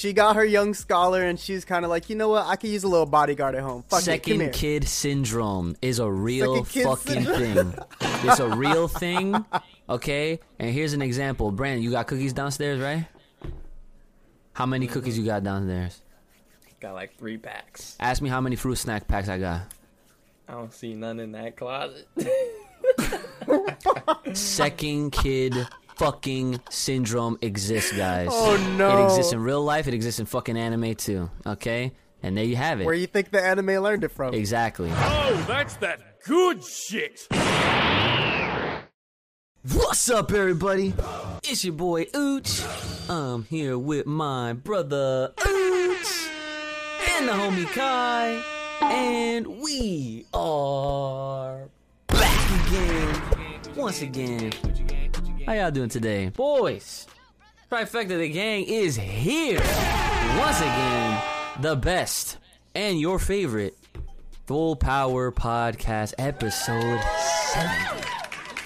she got her young scholar, and she's kind of like, you know what? I could use a little bodyguard at home. Fuck Second here. kid syndrome is a real fucking syndrome. thing. It's a real thing. Okay, and here's an example. Brandon, you got cookies downstairs, right? How many cookies you got downstairs? Got like three packs. Ask me how many fruit snack packs I got. I don't see none in that closet. Second kid fucking syndrome exists, guys. Oh, no. It exists in real life. It exists in fucking anime too. Okay, and there you have it. Where you think the anime learned it from? exactly. Oh, that's that good shit. What's up, everybody? It's your boy Ooch. I'm here with my brother Ooch and the homie Kai, and we are back again, once again. How y'all doing today, boys? Trifecta the gang is here once again. The best and your favorite Full Power Podcast episode seven.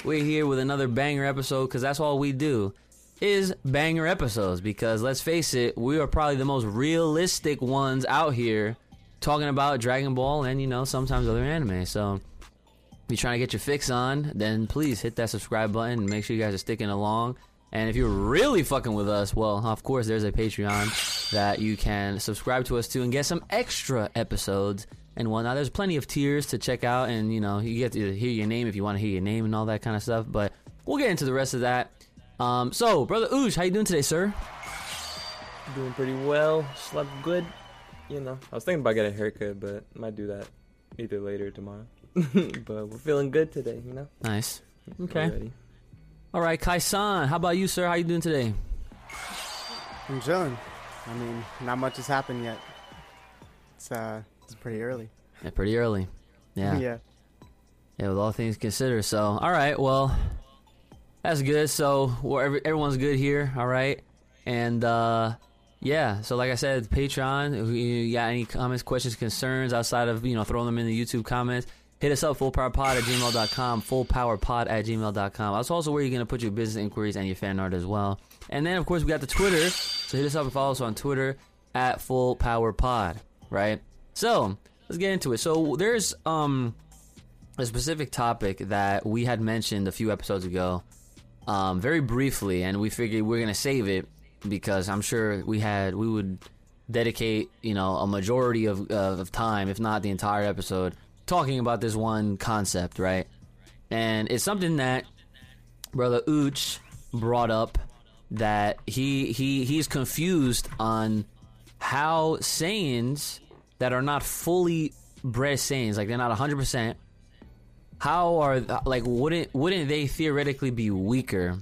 We're here with another banger episode because that's all we do is banger episodes. Because let's face it, we are probably the most realistic ones out here talking about Dragon Ball and you know sometimes other anime. So you're trying to get your fix on, then please hit that subscribe button and make sure you guys are sticking along. And if you're really fucking with us, well, of course, there's a Patreon that you can subscribe to us to and get some extra episodes and whatnot. There's plenty of tiers to check out, and you know, you get to hear your name if you want to hear your name and all that kind of stuff. But we'll get into the rest of that. Um, so, brother Oosh, how you doing today, sir? Doing pretty well. Slept good. You know, I was thinking about getting a haircut, but might do that either later tomorrow. but we're feeling good today. You know. Nice. Okay. ready. All right, Kai-san, how about you, sir? How you doing today? I'm chilling. I mean, not much has happened yet. It's uh, it's pretty early. Yeah, pretty early. Yeah. yeah. Yeah, with all things considered. So, all right, well, that's good. So, well, every, everyone's good here. All right, and uh, yeah. So, like I said, Patreon. If you got any comments, questions, concerns outside of you know throwing them in the YouTube comments, hit us up fullpowerpod at gmail.com. Fullpowerpod at gmail.com. That's also where you're gonna put your business inquiries and your fan art as well. And then, of course, we got the Twitter. So hit us up and follow us on Twitter at fullpowerpod. Right. So let's get into it. So there's um a specific topic that we had mentioned a few episodes ago, um, very briefly, and we figured we're gonna save it because I'm sure we had we would dedicate you know a majority of uh, of time, if not the entire episode, talking about this one concept, right? And it's something that brother Ooch brought up that he he he's confused on how Saiyans that are not fully bred Saiyans, like they're not 100 percent how are like wouldn't wouldn't they theoretically be weaker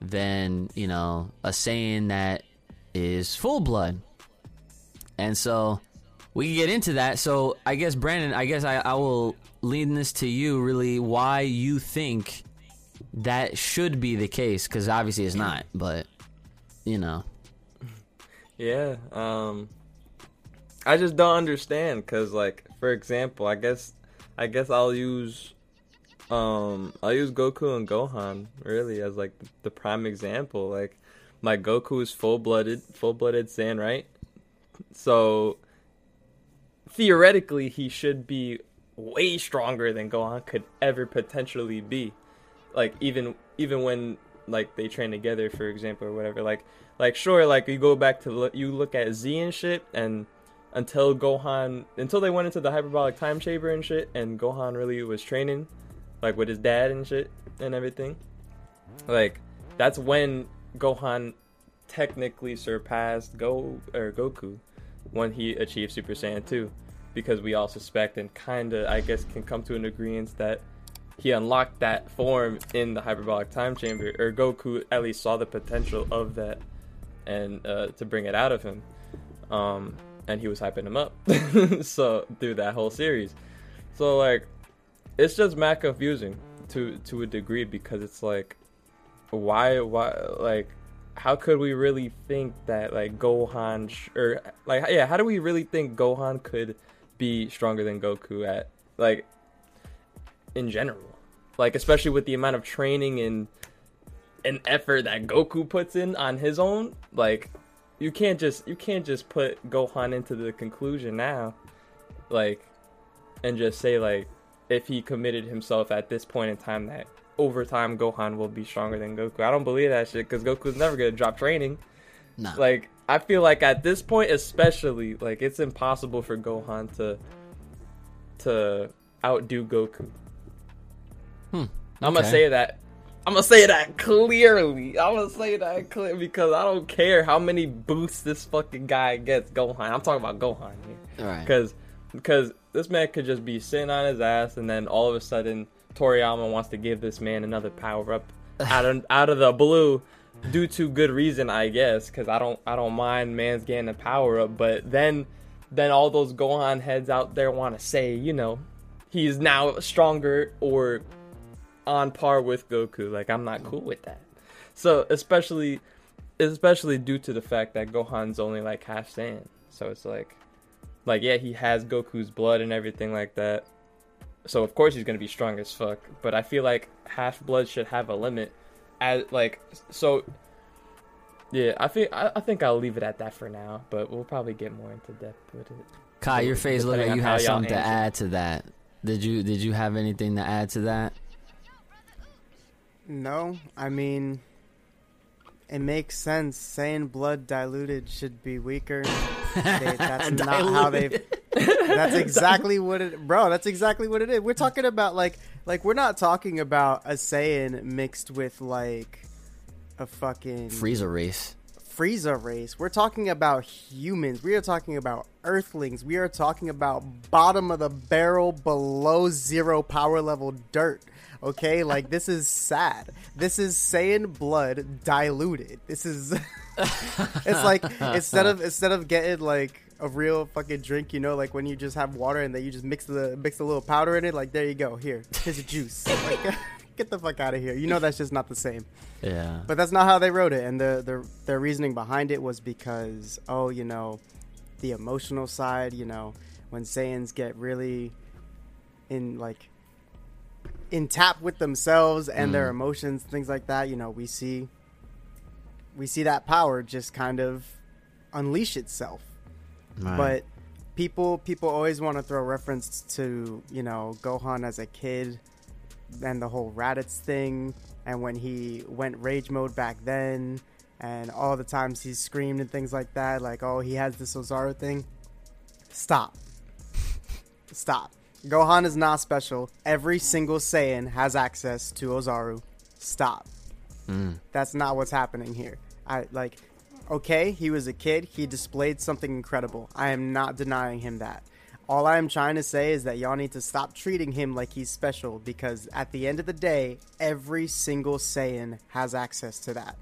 than you know a Saiyan that is full blood? And so we can get into that. So I guess Brandon, I guess I, I will lean this to you. Really, why you think that should be the case? Because obviously it's not. But you know, Yeah. Um. I just don't understand because, like, for example, I guess, I guess I'll use, um, I'll use Goku and Gohan really as like the prime example. Like, my Goku is full blooded, full blooded Saiyan, right? So theoretically, he should be way stronger than Gohan could ever potentially be. Like even even when like they train together, for example, or whatever. Like like sure, like you go back to you look at Z and shit, and until Gohan until they went into the hyperbolic time chamber and shit, and Gohan really was training like with his dad and shit and everything. Like that's when Gohan technically surpassed Go or Goku when he achieved Super Saiyan 2 because we all suspect and kind of I guess can come to an agreement that he unlocked that form in the hyperbolic time chamber or Goku at least saw the potential of that and uh, to bring it out of him. Um, and he was hyping him up so through that whole series. So like it's just mad confusing to to a degree because it's like why why like how could we really think that like Gohan sh- or like yeah how do we really think Gohan could be stronger than Goku at like in general like especially with the amount of training and and effort that Goku puts in on his own like you can't just you can't just put Gohan into the conclusion now, like, and just say like if he committed himself at this point in time that over time Gohan will be stronger than Goku. I don't believe that shit because Goku's never gonna drop training. Nah. Like I feel like at this point, especially, like it's impossible for Gohan to to outdo Goku. Hmm. I'm gonna say that. I'm gonna say that clearly. I'm gonna say that clear because I don't care how many boosts this fucking guy gets. Gohan. I'm talking about Gohan here. Right. Because because this man could just be sitting on his ass, and then all of a sudden Toriyama wants to give this man another power up out of out of the blue, due to good reason, I guess. Because I don't I don't mind man's getting a power up, but then then all those Gohan heads out there want to say, you know, he's now stronger or on par with Goku. Like I'm not cool with that. So especially especially due to the fact that Gohan's only like half Saiyan. So it's like like yeah, he has Goku's blood and everything like that. So of course he's gonna be strong as fuck. But I feel like half blood should have a limit. As like so yeah, I think I, I think I'll leave it at that for now, but we'll probably get more into depth with it. Kai, your face look like you on have something to answer. add to that. Did you did you have anything to add to that? No, I mean, it makes sense. Saiyan blood diluted should be weaker. They- that's not how they. That's exactly what it, bro. That's exactly what it is. We're talking about like, like we're not talking about a Saiyan mixed with like a fucking Frieza race. Frieza race. We're talking about humans. We are talking about Earthlings. We are talking about bottom of the barrel, below zero power level dirt. Okay, like this is sad. This is Saiyan blood diluted. This is. it's like instead of instead of getting like a real fucking drink, you know, like when you just have water and then you just mix the mix a little powder in it. Like there you go. Here, here's a juice. Like, get the fuck out of here. You know that's just not the same. Yeah. But that's not how they wrote it, and the the their reasoning behind it was because oh, you know, the emotional side. You know, when Saiyans get really in like in tap with themselves and their mm. emotions, things like that. You know, we see we see that power just kind of unleash itself. Right. But people people always want to throw reference to you know Gohan as a kid and the whole Raditz thing, and when he went rage mode back then, and all the times he screamed and things like that, like oh he has this Ozaru thing. Stop. Stop. Gohan is not special. Every single Saiyan has access to Ozaru. Stop. Mm. That's not what's happening here. I like okay, he was a kid, he displayed something incredible. I am not denying him that. All I am trying to say is that y'all need to stop treating him like he's special because at the end of the day, every single Saiyan has access to that.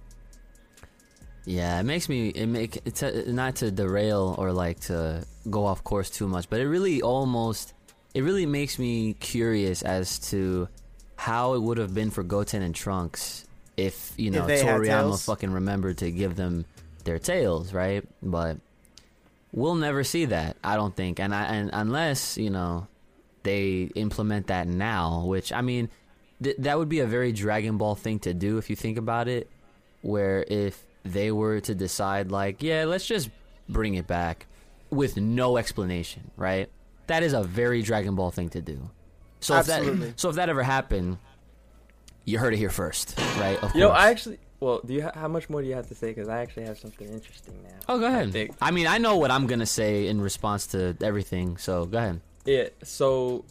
Yeah, it makes me it make it's a, not to derail or like to go off course too much, but it really almost it really makes me curious as to how it would have been for Goten and Trunks if you know If Toriyama fucking remembered to give them their tails, right? But we'll never see that, I don't think, and I and unless you know they implement that now, which I mean th- that would be a very Dragon Ball thing to do if you think about it where if they were to decide like yeah let's just bring it back with no explanation right that is a very dragon ball thing to do so if that so if that ever happened you heard it here first right of Yo, course. I actually. Well, do you? Ha- how much more do you have to say? Because I actually have something interesting now. oh go ahead think. I mean i know what i'm gonna say in response to everything so go ahead Yeah. So,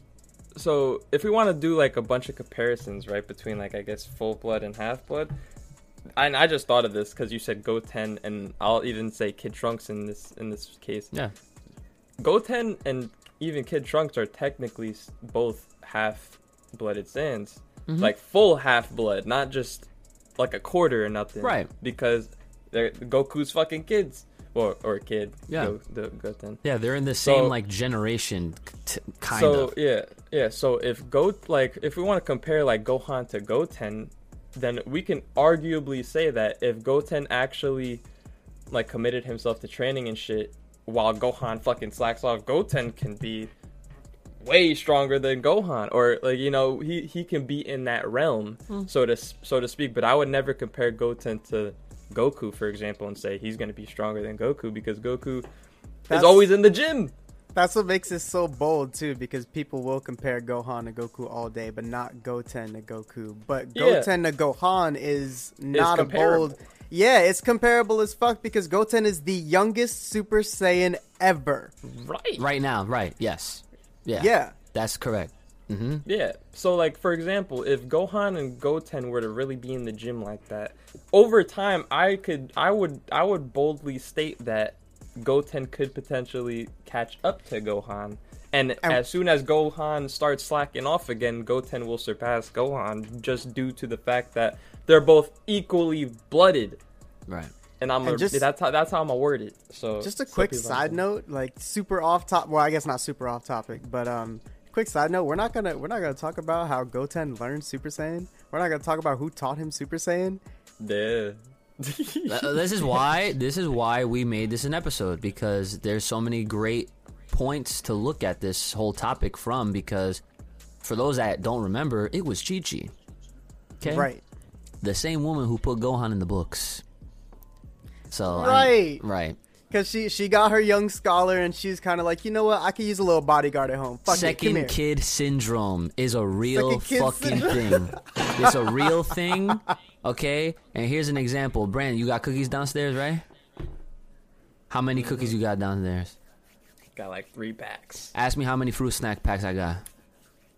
so if we want to do like a bunch of comparisons, right, between like I guess full blood and half blood, and I just thought of this because you said Goten, and I'll even say Kid Trunks in this in this case. yeah Goten and even Kid Trunks are technically both half-blooded Saiyans, Mm-hmm. like full half-blood, not just like a quarter or nothing. Right. Because they're Goku's fucking kids, or or kid. Yeah. Go, the Goten. yeah they're in the same So- like generation t- kind so of So yeah, yeah. So if Go like if we want to compare like Gohan to Goten, then we can arguably say that if Goten actually like committed himself to training and shit, while Gohan fucking slacks off, Goten can be way stronger than Gohan, or like you know he he can be in that realm, hmm. so to so to speak. But I would never compare Goten to Goku, for example, and say he's going to be stronger than Goku because Goku That's- is always in the gym. That's what makes it so bold too, because people will compare Gohan to Goku all day, but not Goten to Goku. But Yeah. Goten to Gohan is not a bold. Yeah, it's comparable as fuck because Goten is the youngest Super Saiyan ever. Right. Right now, right? Yes. Yeah. Yeah. That's correct. hmm Yeah. So like for example, if Gohan and Goten were to really be in the gym like that, over time I could I would I would boldly state that Goten could potentially catch up to Gohan. And And- as soon as Gohan starts slacking off again, Goten will surpass Gohan just due to the fact that they're both equally blooded. Right. And I'm And a, just- that's how that's how I'm gonna word it. So Just a quick people side understand. note, like super off top. Well, I guess not super off topic, but um, quick side note. We're not gonna we're not gonna talk about how Goten learned Super Saiyan. We're not gonna talk about who taught him Super Saiyan. Yeah. This is why this is why we made this an episode because there's so many great points to look at this whole topic from because for those that don't remember it was Chi Chi okay Right. the same woman who put Gohan in the books so I'm- Right. right Cause she she got her young scholar and she's kind of like, you know what, I could use a little bodyguard at home. Fuck second here. kid syndrome is a real Second kid fucking thing it's a real thing okay and here's an example Brandon you got cookies downstairs right how many cookies you got downstairs Got like three packs. Ask me how many fruit snack packs I got.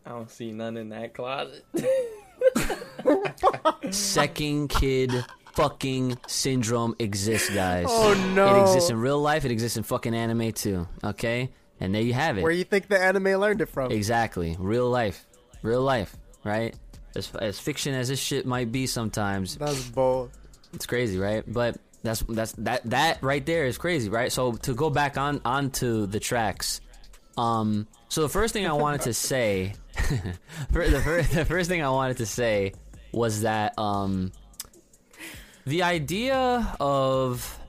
I don't see none in that closet. Second kid fucking syndrome exists, guys. Oh, no. It exists in real life. It exists in fucking anime too. Okay, and there you have it. Where you think the anime learned it from? exactly, real life, real life, right? As as fiction as this shit might be sometimes, That's bold. it's crazy, right? But that's that's that that right there is crazy, right? So to go back on onto the tracks, um, so the first thing I wanted to say, the, fir- the first thing I wanted to say was that um, the idea of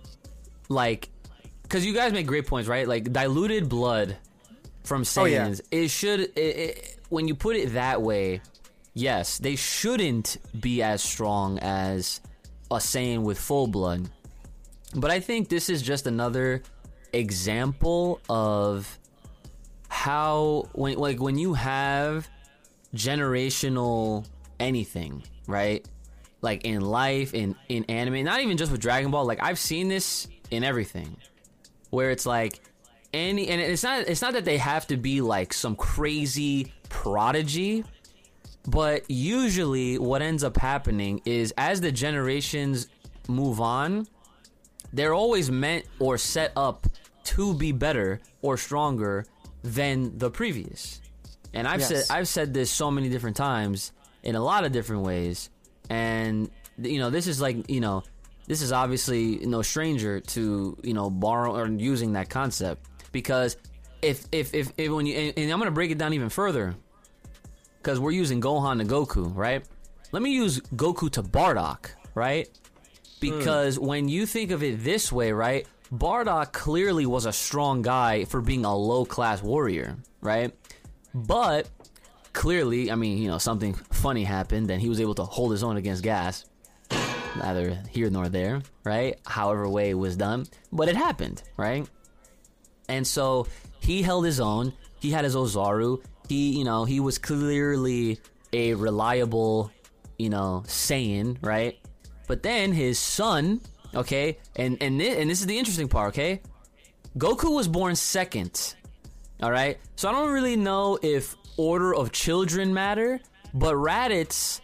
like, because you guys make great points, right? Like diluted blood from Oh, yeah. Saiyans, it should it, it, when you put it that way, yes, they shouldn't be as strong as a Saiyan with full blood. But I think this is just another example of how when like when you have generational anything, right? Like in life, in in anime, not even just with Dragon Ball. Like I've seen this in everything, where it's like any, and it's not it's not that they have to be like some crazy prodigy, but usually what ends up happening is as the generations move on, they're always meant or set up to be better or stronger than the previous. And I've Yes. said I've said this so many different times in a lot of different ways. And you know, this is like, you know, this is obviously no stranger to, you know, borrowing or using that concept because if if if, if when you and, and I'm to break it down even further cuz we're using Gohan to Goku, right? Let me use Goku to Bardock, right? Because hmm. when you think of it this way, right? Bardock clearly was a strong guy for being a low class warrior, right? But clearly, I mean, you know, something funny happened and he was able to hold his own against gas. Neither here nor there, right? However way it was done, but it happened, right? And so he held his own. He had his Ozaru. He, you know, he was clearly a reliable, you know, Saiyan, right? But then his son, okay, and and and this is the interesting part, okay? Goku was born second. All right? So I don't really know if order of children matter, but Raditz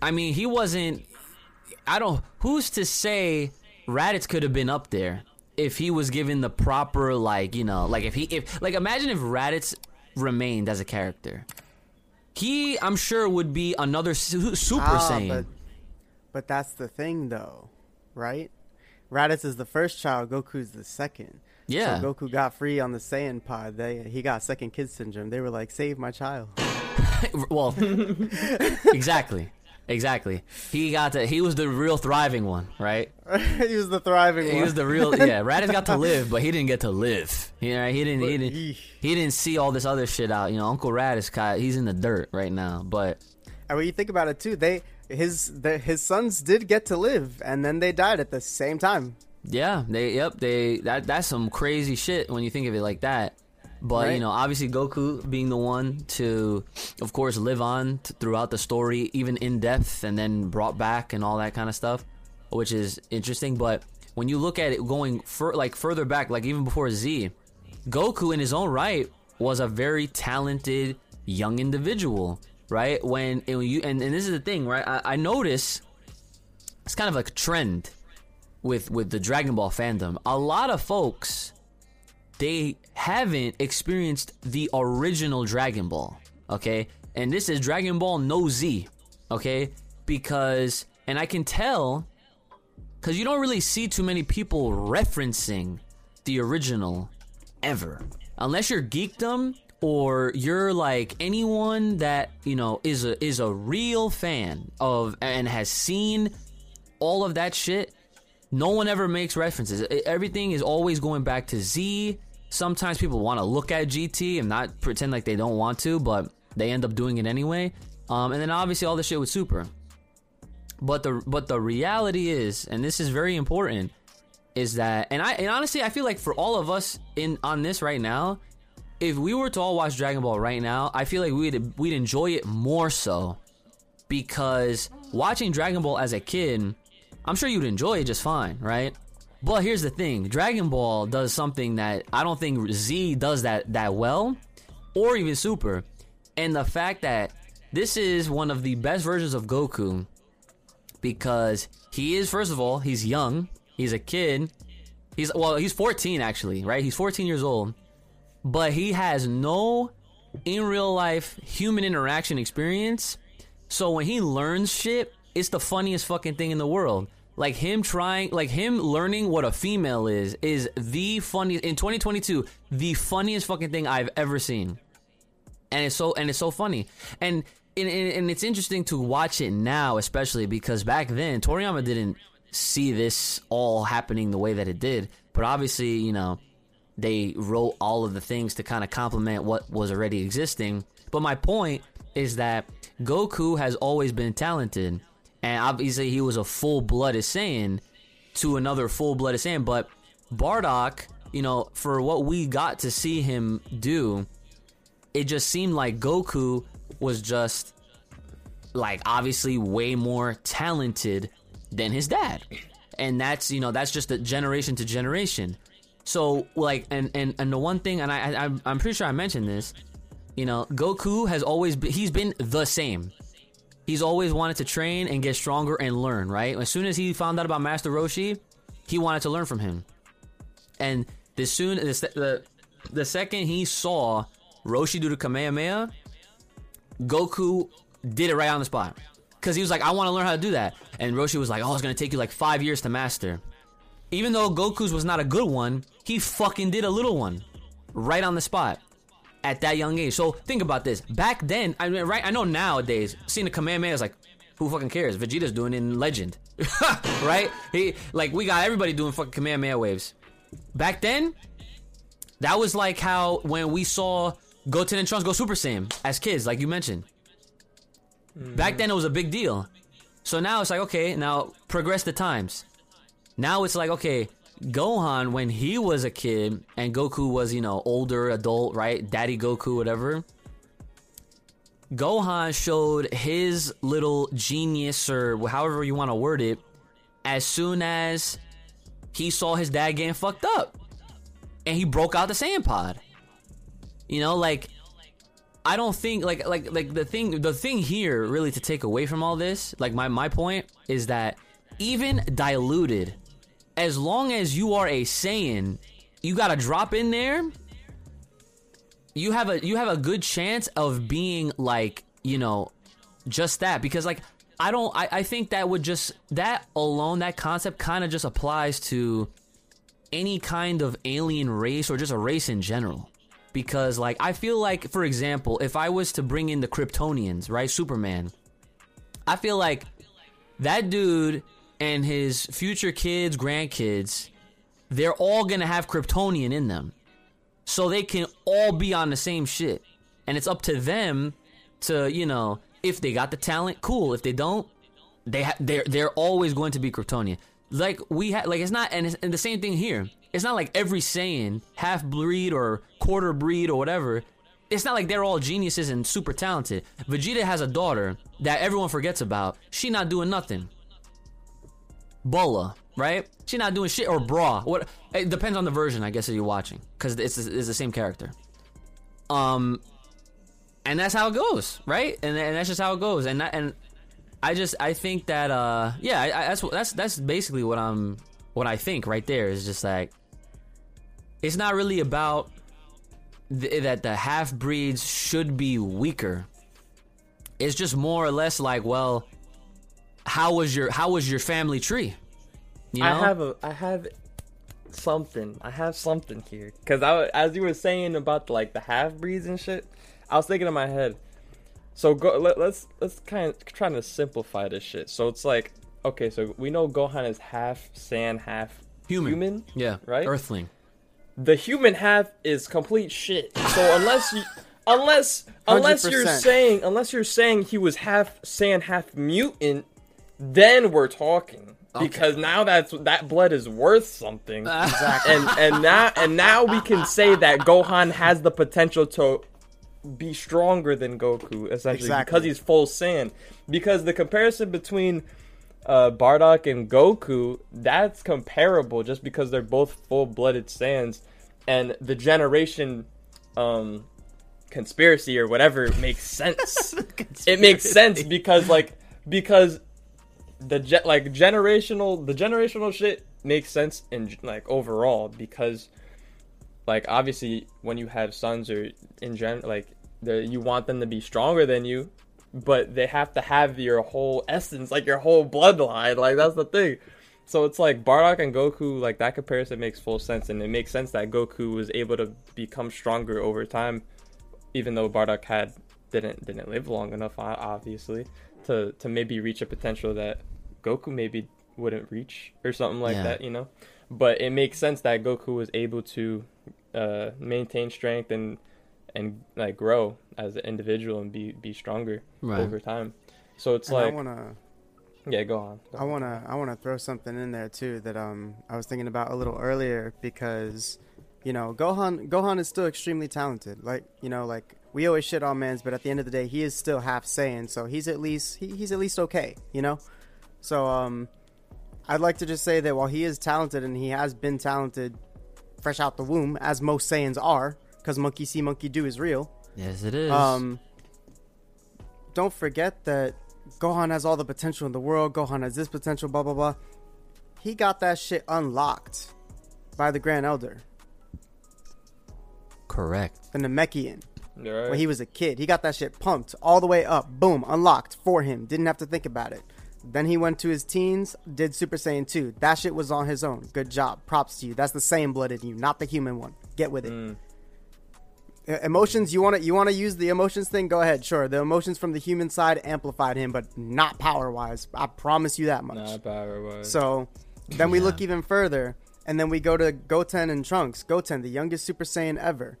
I mean, he wasn't I don't who's to say Raditz could have been up there if he was given the proper like, you know, like if he if like imagine if Raditz remained as a character. He I'm sure would be another su- super Ah, saiyan. but but that's the thing though, right? Raditz is the first child. Goku's the second. Yeah. So Goku got free on the Saiyan pod. They he got second kid syndrome. They were like, "Save my child." well, exactly. Exactly. He got to he was the real thriving one, right? he was the thriving He one. was the real yeah. Raditz got to live, but he didn't get to live. You know, he didn't. He didn't. Eesh. He didn't see all this other shit out. You know, Uncle Raditz, he's in the dirt right now. But And when you think about it too, they his the, his sons did get to live, and then they died at the same time. Yeah, they yep they that that's some crazy shit when you think of it like that. But Right. you know, obviously Goku being the one to, of course, live on t- throughout the story, even in depth, and then brought back and all that kind of stuff, which is interesting. But when you look at it going fur- like further back, like even before Z, Goku in his own right was a very talented young individual, right? When and you and, and this is the thing, right? I, I notice it's kind of like a trend with with the Dragon Ball fandom. A lot of folks they haven't experienced the original Dragon Ball, okay? And this is Dragon Ball No Z, okay? Because and I can tell cuz you don't really see too many people referencing the original ever. Unless you're geekdom or you're like anyone that, you know, is a is a real fan of and has seen all of that shit, no one ever makes references. Everything is always going back to Z. Sometimes people want to look at GT and not pretend like they don't want to, but they end up doing it anyway. Um, and then obviously all the shit with Super. But the but the reality is, and this is very important, is that and I and honestly I feel like for all of us in on this right now, if we were to all watch Dragon Ball right now, I feel like we'd we'd enjoy it more so because watching Dragon Ball as a kid, I'm sure you'd enjoy it just fine, right? But here's the thing, Dragon Ball does something that I don't think Z does that that well or even Super. And the fact that this is one of the best versions of Goku because he is first of all, he's young, he's a kid. He's well, he's 14 actually, right? He's 14 years old. But he has no in real life human interaction experience. So when he learns shit, it's the funniest fucking thing in the world. Like him trying, like him learning what a female is, is the funniest in 2022. The funniest fucking thing I've ever seen, and it's so and it's so funny, and and, and and it's interesting to watch it now, especially because back then Toriyama didn't see this all happening the way that it did. But obviously, you know, they wrote all of the things to kind of complement what was already existing. But my point is that Goku has always been talented, and obviously he was a full-blooded Saiyan to another full-blooded Saiyan. But Bardock, you know, for what we got to see him do, it just seemed like Goku was just like obviously way more talented than his dad. And that's, you know, that's just a generation to generation. So like and and and the one thing and I, I I'm- I'm pretty sure I mentioned this, you know, Goku has always been he's been the same. He's always wanted to train and get stronger and learn, right? As soon as he found out about Master Roshi, he wanted to learn from him. And the soon the, the the second he saw Roshi do the Kamehameha, Goku did it right on the spot. Cause he was like, I want to learn how to do that. And Roshi was like, Oh, it's gonna take you like five years to master. Even though Goku's was not a good one, he fucking did a little one. Right on the spot. At that young age. So think about this. Back then, I mean right I know nowadays, seeing the Command Man is like, who fucking cares? Vegeta's doing it in legend. right? He like we got everybody doing fucking Command Man waves. Back then, that was like how when we saw Goten and Trunks go Super Saiyan as kids, like you mentioned. Mm-hmm. Back then it was a big deal. So now it's like, okay, now progress the times. Now it's like, okay, Gohan when he was a kid and Goku was, you know, older adult, right? Daddy Goku, whatever. Gohan showed his little genius or however you want to word it as soon as he saw his dad getting fucked up. And he broke out the Saiyan pod. You know, like I don't think like like like the thing the thing here really to take away from all this, like my my point is that even diluted, as long as you are a Saiyan, you got to drop in there. You have a you have a good chance of being like you know just that because like I don't I, I think that would just that alone that concept kind of just applies to any kind of alien race or just a race in general because like I feel like for example if I was to bring in the Kryptonians right Superman I feel like that dude and his future kids grandkids they're all gonna have Kryptonian in them so they can all be on the same shit and it's up to them to you know if they got the talent cool if they don't they ha- they're they're always going to be Kryptonian. Like we had, like it's not, and, it's, and the same thing here. It's not like every Saiyan, half breed or quarter breed or whatever. It's not like they're all geniuses and super talented. Vegeta has a daughter that everyone forgets about. She not doing nothing. Bola, right? She not doing shit or Bra. What? It depends on the version, I guess, that you're watching, because it's it's the same character. Um, and that's how it goes, right? And, and that's just how it goes. And that, and I just I think that uh yeah I, I, that's that's that's basically what I'm what I think right there is just like it's not really about th- that the half breeds should be weaker. It's just more or less like well, how was your how was your family tree? You know? I have a I have something. I have something here because I as you were saying about the, like the half breeds and shit, I was thinking in my head. So go let, let's let's kind of trying to simplify this shit. So it's like okay, so we know Gohan is half Saiyan, half human. human yeah, right? Earthling. the human half is complete shit. So unless you unless unless you are saying unless you're saying he was half Saiyan, half mutant, then we're talking. Because now that's that blood is worth something. Exactly. And and now and now we can say that Gohan has the potential to be stronger than Goku, essentially, Exactly. because he's full Saiyan. Because the comparison between uh, Bardock and Goku, that's comparable just because they're both full blooded Saiyans. And the generation um, conspiracy or whatever makes sense. it makes sense because, like, because the ge- like generational the generational shit makes sense in like overall because like obviously when you have sons or in gen like you want them to be stronger than you but they have to have your whole essence like your whole bloodline like that's the thing. So it's like Bardock and Goku like that comparison makes full sense and it makes sense that Goku was able to become stronger over time even though Bardock had didn't didn't live long enough obviously to to maybe reach a potential that Goku maybe wouldn't reach or something like Yeah. that you know but it makes sense that Goku was able to uh, maintain strength and and like grow as an individual and be be stronger Right. over time. So it's And I like wanna yeah, go on. Go I on. wanna I wanna throw something in there too that um I was thinking about a little earlier because you know Gohan Gohan is still extremely talented. Like you know like we always shit on man's, but at the end of the day he is still half Saiyan, so he's at least he, he's at least okay. You know, so um I'd like to just say that while he is talented and he has been talented fresh out the womb, as most Saiyans are, because monkey see monkey do is real. Yes, it is. Um, don't forget that Gohan has all the potential in the world. Gohan has this potential, blah blah blah. He got that shit unlocked by the Grand Elder, Correct. the Namekian, right. when he was a kid. He got that shit pumped all the way up, boom, unlocked for him. Didn't have to think about it. Then he went to his teens, did Super Saiyan 2. That shit was on his own. Good job. Props to you. That's the Saiyan blood in you, not the human one. Get with it. Mm. E- Emotions, you want to you want to use the emotions thing? Go ahead, sure. The emotions from the human side amplified him, but not power wise. I promise you that much. Nah, power was. So then we Yeah. look even further, and then we go to Goten and Trunks. Goten, the youngest Super Saiyan ever.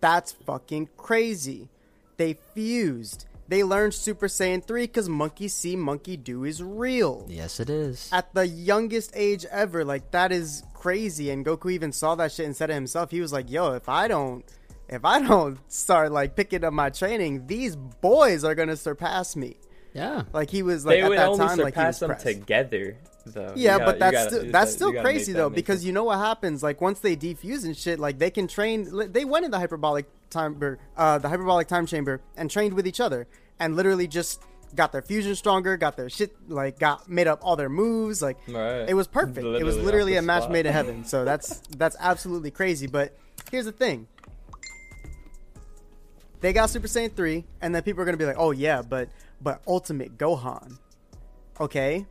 That's fucking crazy. They fused. They learned Super Saiyan 3 because Monkey See, Monkey Do is real. Yes, it is. At the youngest age ever. Like, that is crazy. And Goku even saw that shit and said to himself, he was like, yo, if I don't. If I don't start like picking up my training, these boys are gonna surpass me. Yeah. Like he was like they at would that only time, like he surpass was them pressed. together, Yeah, gotta- but that's gotta- that's still you gotta make crazy that though because sense. you know what happens like once they defuse and shit like they can train they went in the hyperbolic time uh the hyperbolic time chamber and trained with each other and literally just got their fusion stronger got their shit like got made up all their moves like Right. it was perfect it was Literally literally a match spot. made in heaven so that's that's absolutely crazy but here's the thing they got Super Saiyan 3 and then people are going to be like oh yeah but but Ultimate Gohan okay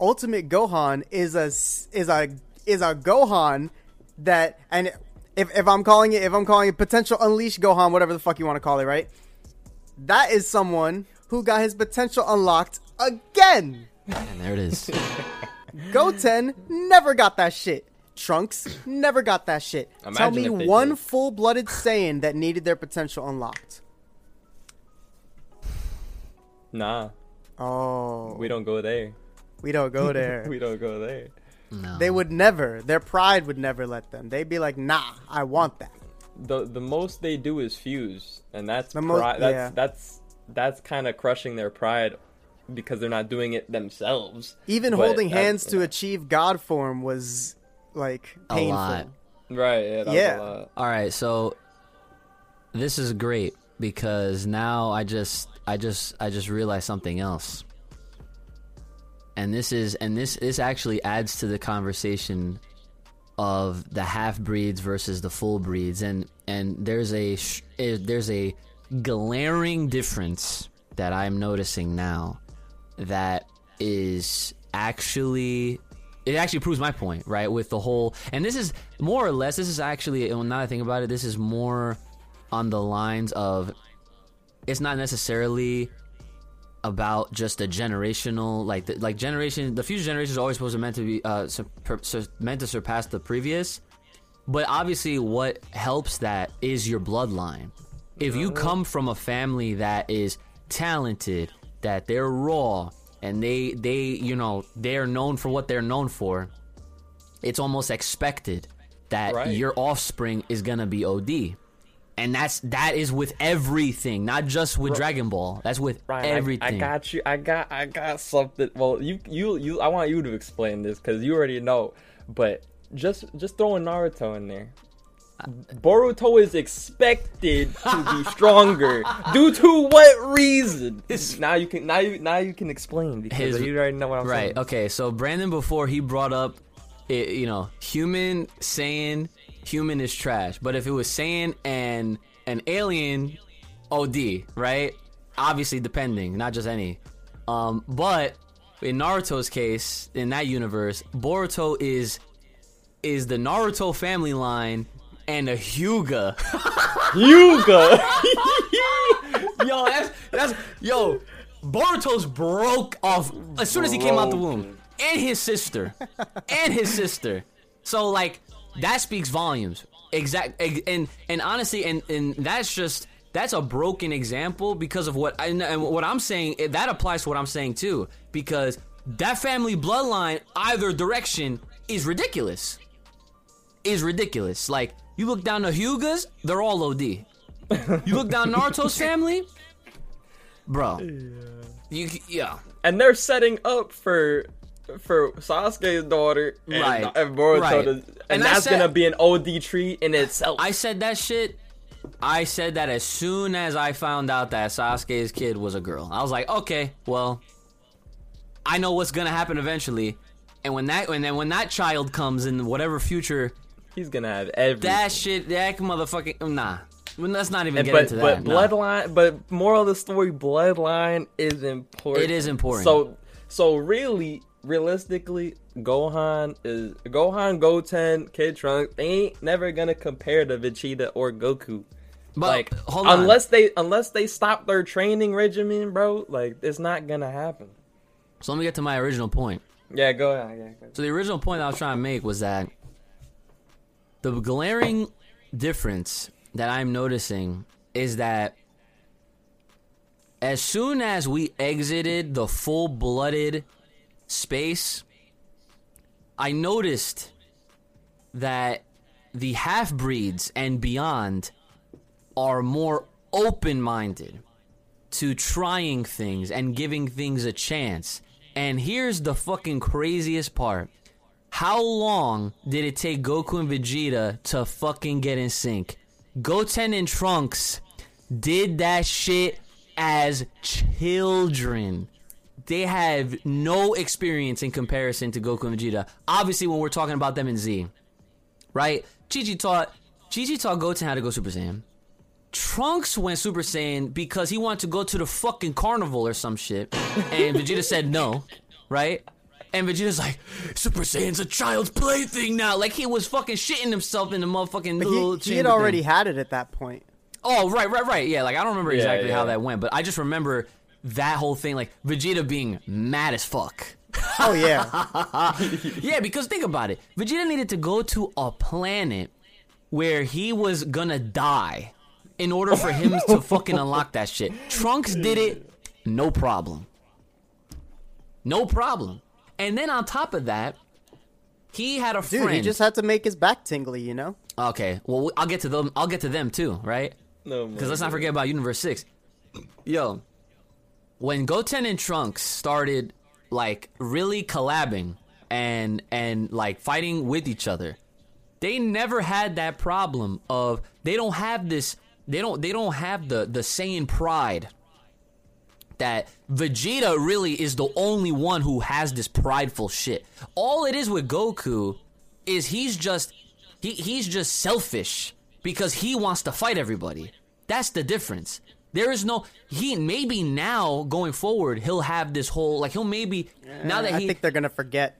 Ultimate Gohan is a is a is a Gohan that and if, if I'm calling it if I'm calling it potential unleashed Gohan whatever the fuck you want to call it right that is someone who got his potential unlocked again And there it is. Goten never got that shit Trunks never got that shit tell me one did. full-blooded Saiyan that needed their potential unlocked Nah. Oh, We don't go there. We don't go there. We don't go there. No. they would never. Their pride would never let them. They'd be like, "Nah, I want that." The the most they do is fuse, and that's The mo- pri- that's yeah. that's that's kind of crushing their pride because they're not doing it themselves. Even But holding that- hands to achieve God form was like A painful. lot. Right. Yeah. Yeah. A lot. All right, so this is great because now I just I just I just realized something else. And this is and this this actually adds to the conversation of the half breeds versus the full breeds and and there's a eh, there's a glaring difference that I'm noticing now that is actually it actually proves my point, right? With the whole, and this is more or less, this is actually, well, now I think about it, this is more on the lines of it's not necessarily about just a generational, like, the, like generation, the future generation is always supposed to meant to be, uh, sur- per- sur- meant to surpass the previous. But obviously, what helps that is your bloodline. If you come from a family that is talented, that they're raw, and they they you know they're known for what they're known for, it's almost expected that Right. your offspring is gonna be OD. And that's that is with everything, not just with Dragon Ball. That's with Ryan, I- everything. I, got you. I got. I got something. Well, you, you, you. I want you to explain this because you already know. But just, just throwing Naruto in there. Boruto is expected to be stronger due to what reason? now you can. Now you. Now you can explain because His- you already know what I'm right. Saiyan. Right. Okay. So Brandon, before he brought up, it, you know, human saying human is trash, but if it was Saiyan and an alien, OD, right? Obviously, depending, not just any. Um, but in Naruto's case, in that universe, Boruto is is the Naruto family line and a Hyuga. Yuga. yo, that's that's yo. Boruto's broke off as soon as he came out the womb, and his sister, and his sister. So like that speaks volumes. Exact and and honestly, and and that's just that's a broken example because of what I, and what I'm saying. That applies to what I'm saying too, because that family bloodline, either direction, is ridiculous. Is ridiculous. Like you look down the Hyugas, they're all OD. You look down Naruto's family, bro. You yeah. and they're setting up for for Sasuke's daughter and, Right, and Boruto, right. and, And that's said- gonna be an OD tree in itself. I said that shit. I said that as soon as I found out that Sasuke's kid was a girl. I was like, okay, well, I know what's gonna happen eventually. And when that and then when that child comes in whatever future, He's gonna have everything. that shit, that motherfucking nah. Well, Let's not even And- get but into but that. nah. bloodline, but moral of the story, bloodline is important. It is important. So so really, realistically, Gohan is Gohan, Goten, Kid Trunks. They ain't never gonna compare to Vegeta or Goku. But like hold on. unless they unless they stop their training regimen, bro. Like it's not gonna happen. So let me get to my original point. Yeah, go ahead. Yeah, go ahead. So the original point I was trying to make was that the glaring difference that I'm noticing is that as soon as we exited the full-blooded space, I noticed that the half-breeds and beyond are more open-minded to trying things and giving things a chance. And here's the fucking craziest part. How long did it take Goku and Vegeta to fucking get in sync? Goten and Trunks did that shit as children. They have no experience in comparison to Goku and Vegeta. Obviously, when we're talking about them in Z, right? Chi taught Chi taught Goten how to go Super Saiyan. Trunks went Super Saiyan because he wanted to go to the fucking carnival or some shit. And Vegeta said no, right? And Vegeta's like, Super Saiyan's a child's plaything now. Like he was fucking shitting himself in the motherfucking But little he, he had already thing. had it at that point. Oh, right, right, right. Yeah, like I don't remember Yeah, exactly how that went, but I just remember that whole thing, like Vegeta being mad as fuck. Oh yeah, Yeah, because think about it. Vegeta needed to go to a planet where he was gonna die in order for him to fucking unlock that shit. Trunks did it, no problem. No problem. And then on top of that, he had a Dude, friend. he just had to make his back tingly, you know? okay, well, I'll get to them. I'll get to them too, right? No, Because let's not forget about Universe Six. Yo, when Goten and Trunks started like really collabing and and like fighting with each other, they never had that problem of they don't have this. They don't. They don't have the the Saiyan pride. That Vegeta really is the only one who has this prideful shit. All it is with Goku is he's just he he's just selfish because he wants to fight everybody. That's the difference. There is no he maybe now going forward he'll have this whole like he'll maybe now that I he think they're gonna forget.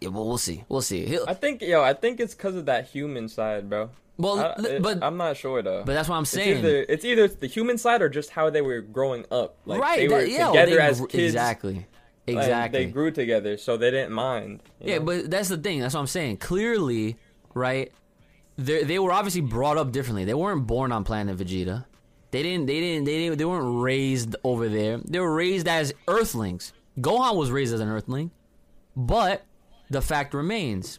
yeah, well we'll see we'll see he'll, I think yo, I think it's because of that human side, bro. well I- it- but I'm not sure though. but that's what I'm It's saying either, it's either the human side or just how they were growing up. Like right they were that- yeah, together they as kids. exactly and exactly They grew together, so they didn't mind. Yeah, know? but that's the thing. That's what I'm saying. Clearly, right? They they were obviously brought up differently. They weren't born on planet Vegeta. They didn't. They didn't. They didn't. They weren't raised over there. They were raised as Earthlings. Gohan was raised as an Earthling, but the fact remains,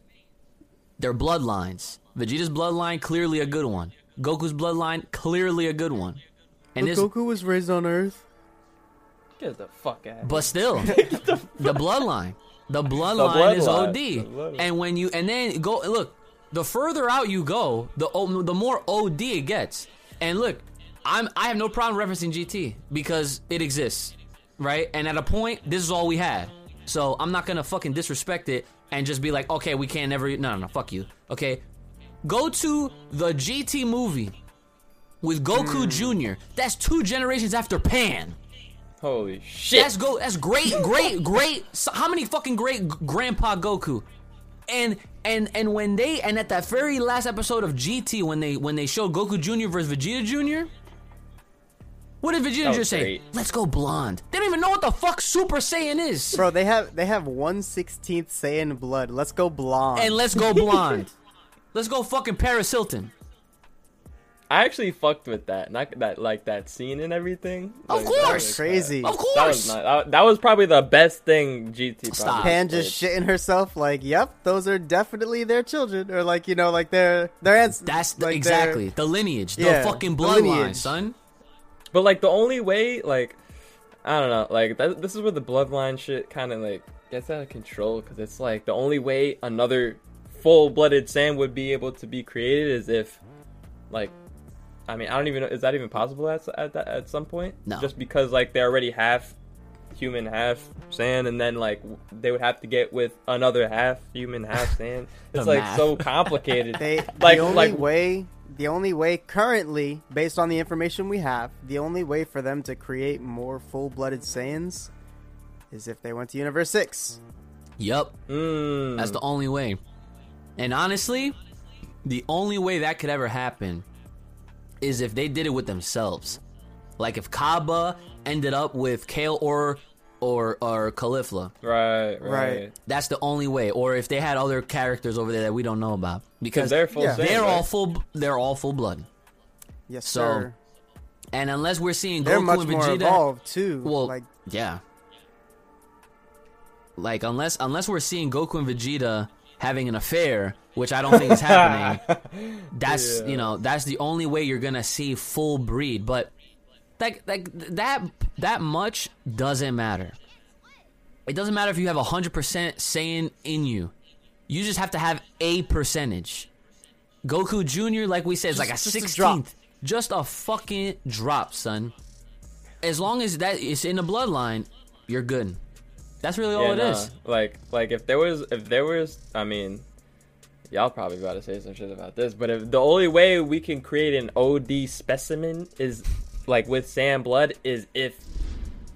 their bloodlines. Vegeta's bloodline clearly a good one. Goku's bloodline clearly a good one. And But this, Goku was raised on Earth. get the fuck out. But still, the bloodline, the bloodline is bloodline, OD. bloodline. And when you and then go look, the further out you go, the the more OD it gets. And look, I'm I have no problem referencing GT because it exists, right? And at a point, this is all we had. So I'm not gonna fucking disrespect it and just be like, okay, we can't never. No, no, no, fuck you. Okay, go to the GT movie with Goku hmm. Jr. That's two generations after Pan. Holy shit! That's go. That's great, great, great. So how many fucking great Grandpa Goku? And and and when they and at that very last episode of GT when they when they showed Goku Jr. versus Vegeta Jr. What did Vegeta That was just say? great. Let's go blonde. They don't even know what the fuck Super Saiyan is. Bro, they have they have one sixteenth Saiyan blood. Let's go blonde. And let's go blonde. let's go fucking Paris Hilton. I actually fucked with that, not that like that scene and everything. Of Like, that course. was Crazy. Uh, of That was course. not, that, that was probably the best thing GT. Stop. Pan just did. shitting herself like, "Yep, those are definitely their children," or like you know, like their their aunts. That's the, like exactly the lineage, the Yeah, fucking the bloodline, son. But like the only way, like, I don't know, like that, this is where the bloodline shit kind of like gets out of control because it's like the only way another full-blooded Saiyan would be able to be created is if, like, I mean, I don't even know is that even possible at at, that, at some point? No. Just because like they're already half human, half Saiyan, and then like they would have to get with another half human, half Saiyan. It's like math. so complicated. They like the only like way the only way currently, based on the information we have, the only way for them to create more full-blooded Saiyans is if they went to Universe Six. Yup. mm, That's the only way. And honestly, the only way that could ever happen is if they did it with themselves. Like if Cabba ended up with Kale or or or Caulifla. right, right, Right. That's the only way. Or if they had other characters over there that we don't know about. Because Because they're full. Yeah. Saiyan, they're right? all full they're all full blood. Yes, So, sir. And unless we're seeing They're Goku much and more Vegeta evolved too. Well, like yeah. Like unless unless we're seeing Goku and Vegeta having an affair, which I don't think is happening. that's Yeah. you know that's the only way you're gonna see full breed. But like like that that much doesn't matter. It doesn't matter if you have hundred percent Saiyan in you. You just have to have a percentage. Goku Junior, like we said, is like a Just- just a drop. sixteenth. Just a fucking drop, son. As long as that is in the bloodline, you're good. That's really all Yeah, it nah. is. Like, like if there was, if there was, I mean, y'all probably about to say some shit about this, but if the only way we can create an OD specimen is like with Saiyan blood is if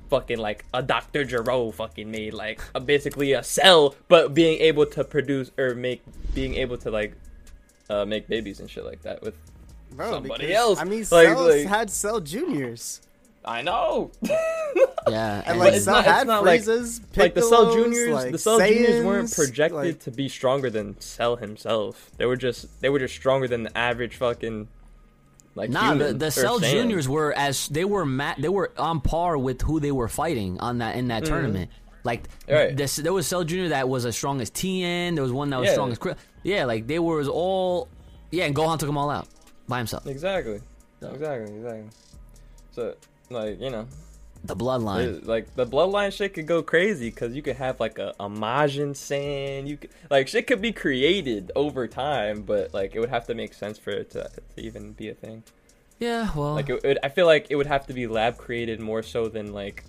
fucking like a Dr. Gero fucking made like a, basically a cell, but being able to produce or make, being able to like uh, make babies and shit like that with. bro, somebody because, else. I mean, Like- Cell like- had Cell Juniors, I know. Yeah, and and like it's Cell not- had not like- like the Cell Juniors, like the Cell Juniors weren't projected like- to be stronger than Cell himself. They were just they were just stronger than the average fucking like Nah, the, the Cell. Juniors were as they were ma- they were on par with who they were fighting on that in Mm-hmm. that tournament. Like Right. this, there was Cell Junior that was as strong as Tien. There was one that was Yeah. strong as. Yeah, like they were all. Yeah, and Gohan took them all out by himself. Exactly. Exactly. Exactly. So like you know, The bloodline. like the bloodline shit could go crazy because you could have like a, a Majin Saiyan. You could like shit could be created over time, but like it would have to make sense for it to, to even be a thing. Yeah, well, Like it, it, I feel like it would have to be lab created more so than like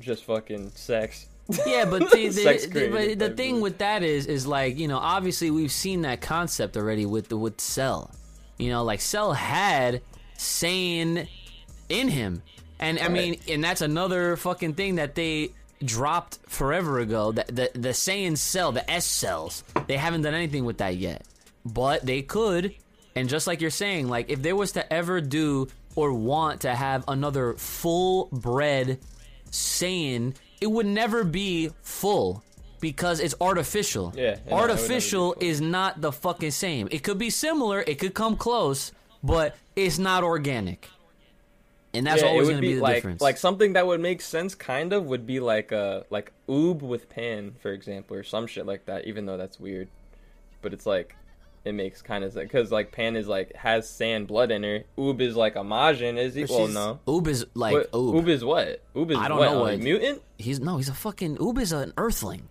just fucking sex. Yeah, but the, the, the- the thing with that is, is like you know, obviously we've seen that concept already with the with Cell. You know, like Cell had Saiyan in him, and I mean, and that's another fucking thing that they dropped forever ago. That the the Saiyan cell, the S cells, they haven't done anything with that yet, but they could. And just like you're saying, like if there was to ever do or want to have another full bred Saiyan, it would never be full because it's artificial. Yeah, yeah, it would never be artificial is not the fucking same. It could be similar, it could come close, but it's not organic. And that's Yeah, always going to be, the like difference. like something that would make sense kind of would be like uh like oob with pan for example or some shit like that even though that's weird. But it's like it makes kind of sense because like pan is like has Saiyan blood in her. Oob is like a majin is he? But well no. Oob is like what, Oob. oob is what? Oob is I don't what, know a what- mutant? He's no, he's a fucking Oob is an earthling.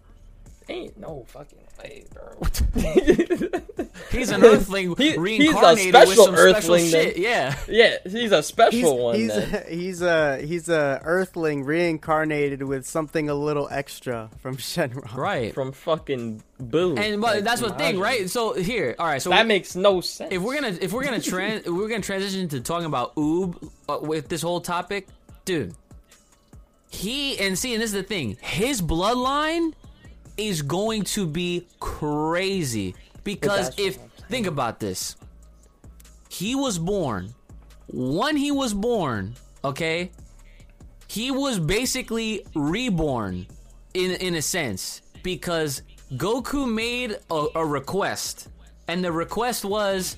Ain't no fucking way bro He's an earthling He- he's a reincarnated with special some special earthling then. shit. Yeah. yeah he's a special He's one he's then. he's a he's a Earthling reincarnated with something a little extra from Shenron. Right. from fucking boo And but Like, that's the thing, Majin. right? So here, all right. So that makes no sense if we're gonna if we're gonna trans we're gonna transition to talking about Oob uh, with this whole topic, dude. He and see, and this is the thing. His bloodline is going to be crazy because if think about this, he was born. When he was born, okay, he was basically reborn in in a sense because Goku made a, a request, and the request was,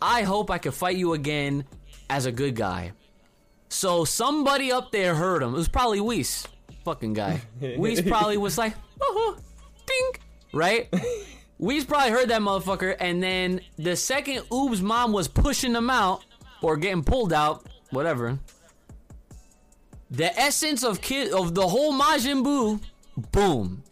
"I hope I could fight you again as a good guy." So somebody up there heard him. It was probably Whis, fucking guy. Whis probably was like, "Oh, ding," right? Whis probably heard that motherfucker, and then the second Oob's mom was pushing them out or getting pulled out, whatever. The essence of kid of the whole Majin Buu, boom,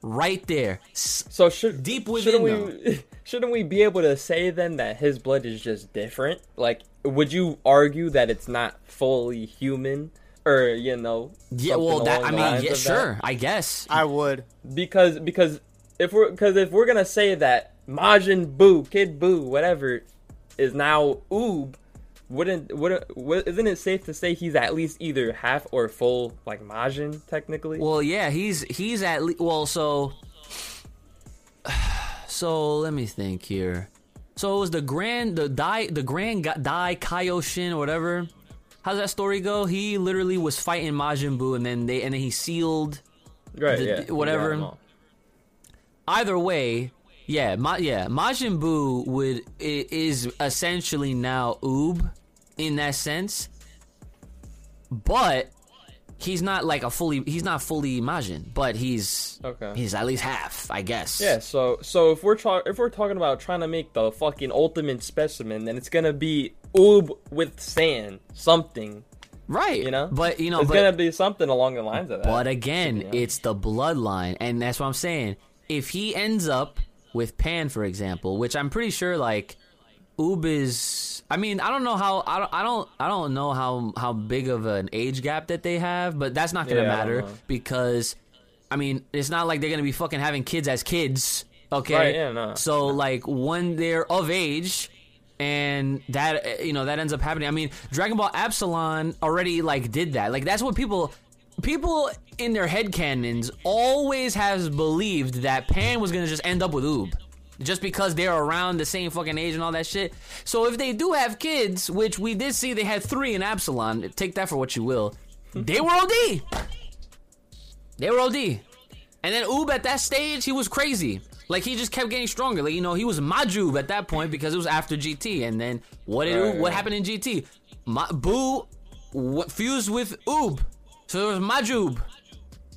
right there. So should Deep shouldn't within, we shouldn't we be able to say then that his blood is just different? Like, would you argue that it's not fully human, or you know? Yeah, well, that I mean, yeah, of that? sure, I guess. I would. Because because if we're because if we're gonna say that Majin boo Kid boo whatever, is now Oob, wouldn't wouldn't wou- isn't it safe to say he's at least either half or full like Majin technically? Well, yeah, he's he's at least well, so so let me think here. So it was the grand the Dai the grand Ga- Dai Kaioshin or whatever. How's that story go? He literally was fighting Majin Buu, and then they and then he sealed. right, the- yeah, whatever. Either way, yeah, Ma, yeah, Majin Buu would is essentially now Oob in that sense, but he's not like a fully he's not fully Majin, but he's Okay. he's at least half, I guess. Yeah, so so if we're tra- if we're talking about trying to make the fucking ultimate specimen, then it's gonna be oob with Saiyan, something. right. You know, but you know, it's but gonna be something along the lines of that. But again, be honest. it's the bloodline, and that's what I'm saying. If he ends up with Pan, for example, which I'm pretty sure like Oob is. I mean, I don't know how. I don't. I don't. I don't know how how big of an age gap that they have, but that's not gonna Yeah, matter know. because, I mean, it's not like they're gonna be fucking having kids as kids. Okay. Right, yeah, no. So like when they're of age. And that uh, you know that ends up happening. I mean, Dragon Ball Absalon already like did that. Like that's what people people in their head canons always has believed that Pan was gonna just end up with Oob. Just because they're around the same fucking age and all that shit. So if they do have kids, which we did see they had three in Absalon, take that for what you will. They were OD. They were OD. And then Oob at that stage, he was crazy. Like he just kept getting stronger. Like you know, he was Majuub at that point because it was after GT. And then what did Right, what right. happened in GT? Ma- Boo w- fused with Oob, so there was Majuub.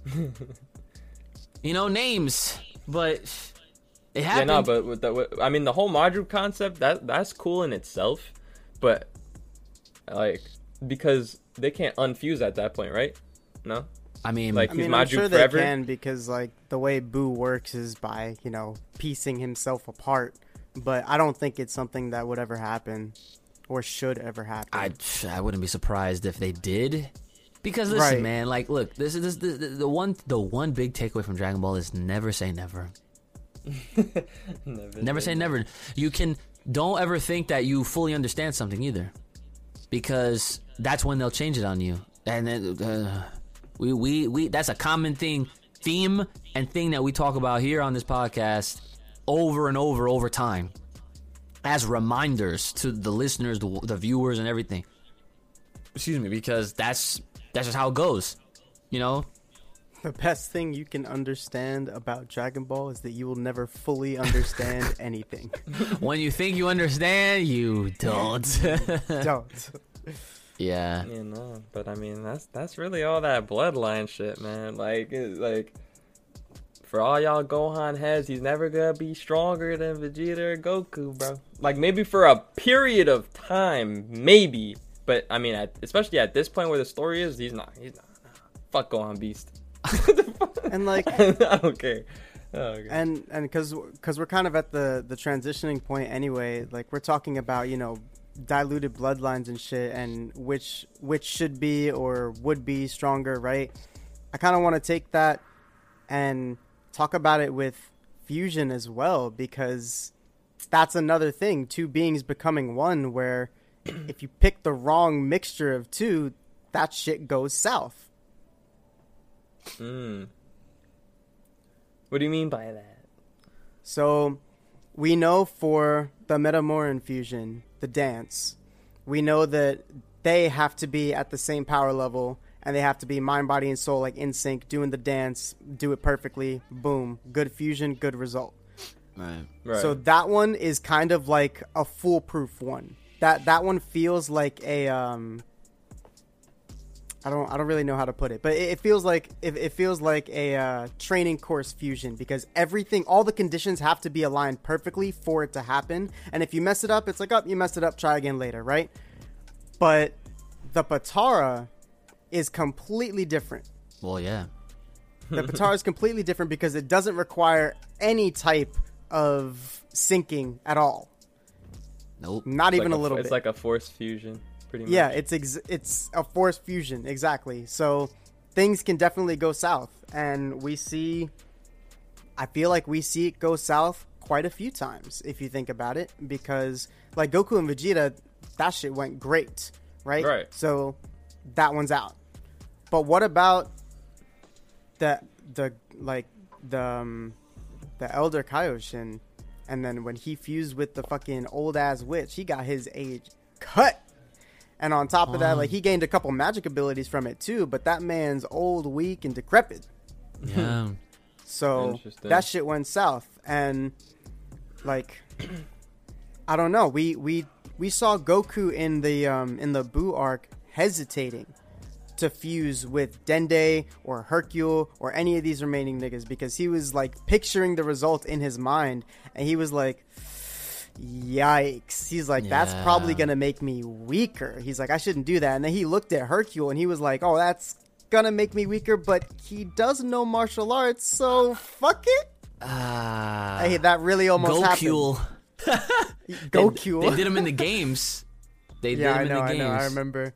you know, names, but it Yeah, happened. no, but with the, with, I mean, the whole module concept that that's cool in itself, but like because they can't unfuse at that point, right? No. I mean, like- I He's mean, I'm Maju sure forever? they can because like the way Boo works is by you know piecing himself apart. But I don't think it's something that would ever happen or should ever happen. I I wouldn't be surprised if they did. Because listen, Right. man, like, look, this is this, the, the, the one the one big takeaway from Dragon Ball is never say never. Never, Never say never. You can don't ever think that you fully understand something either, because that's when they'll change it on you. And then uh, we we we that's a common thing, theme and thing that we talk about here on this podcast over and over over time, as reminders to the listeners, the, the viewers, and everything. Excuse me, because that's that's just how it goes. You know, The best thing you can understand about Dragon Ball is that you will never fully understand anything. when you think you understand, you don't. Don't. yeah. You know, but I mean, that's that's really all that bloodline shit, man. Like, it, like for all y'all Gohan heads, he's never gonna be stronger than Vegeta or Goku, bro. Like maybe for a period of time, maybe. But I mean, at, especially at this point where the story is, he's not. He's not. Fuck Gohan Beast. And like I don't care. Oh, okay. and and because because we're kind of at the the transitioning point anyway like we're talking about you know diluted bloodlines and shit and which which should be or would be stronger right i kind of want to take that and talk about it with fusion as well because that's another thing two beings becoming one where if you pick the wrong mixture of two that shit goes south Mm. What do you mean by that? So, we know for the Metamoran fusion, the dance, we know that they have to be at the same power level and they have to be mind, body, and soul like in sync, doing the dance, do it perfectly. Boom. Good fusion, good result. Right. Right. So that one is kind of like a foolproof one. That that one feels like a um I don't I don't really know how to put it, but it, it feels like it, it feels like a uh, training course fusion because everything all the conditions have to be aligned perfectly for it to happen. And if you mess it up, it's like, "Oh, you messed it up, try again later," right? But the Potara is completely different. Well, yeah. The Potara is completely different because it doesn't require any type of syncing at all. Nope. Not It's even like a little It's bit. like a force fusion, pretty much. yeah, it's ex- it's a force fusion exactly. So things can definitely go south, and we see. I feel like we see it go south quite a few times if you think about it, because like Goku and Vegeta, that shit went great, right? Right. So that one's out. But what about the the like the um, the Elder Kaioshin, and then when he fused with the fucking old ass witch, he got his age cut. And on top of that, like he gained a couple magic abilities from it too, but that man's old, weak, and decrepit. Yeah. So that shit went south, and like I don't know. We we we saw Goku in the um in the Buu arc hesitating to fuse with Dende or Hercule or any of these remaining niggas because he was like picturing the result in his mind, and he was like. Yikes. He's like, that's Yeah. probably going to make me weaker. He's like, I shouldn't do that. And then he looked at Hercule and he was like, oh, that's going to make me weaker, but he does know martial arts, so fuck it. Ah. Hey, that really almost Gokul. happened. Goku. They, they did him in the games. They yeah, I did him know, in I the know, games. I remember.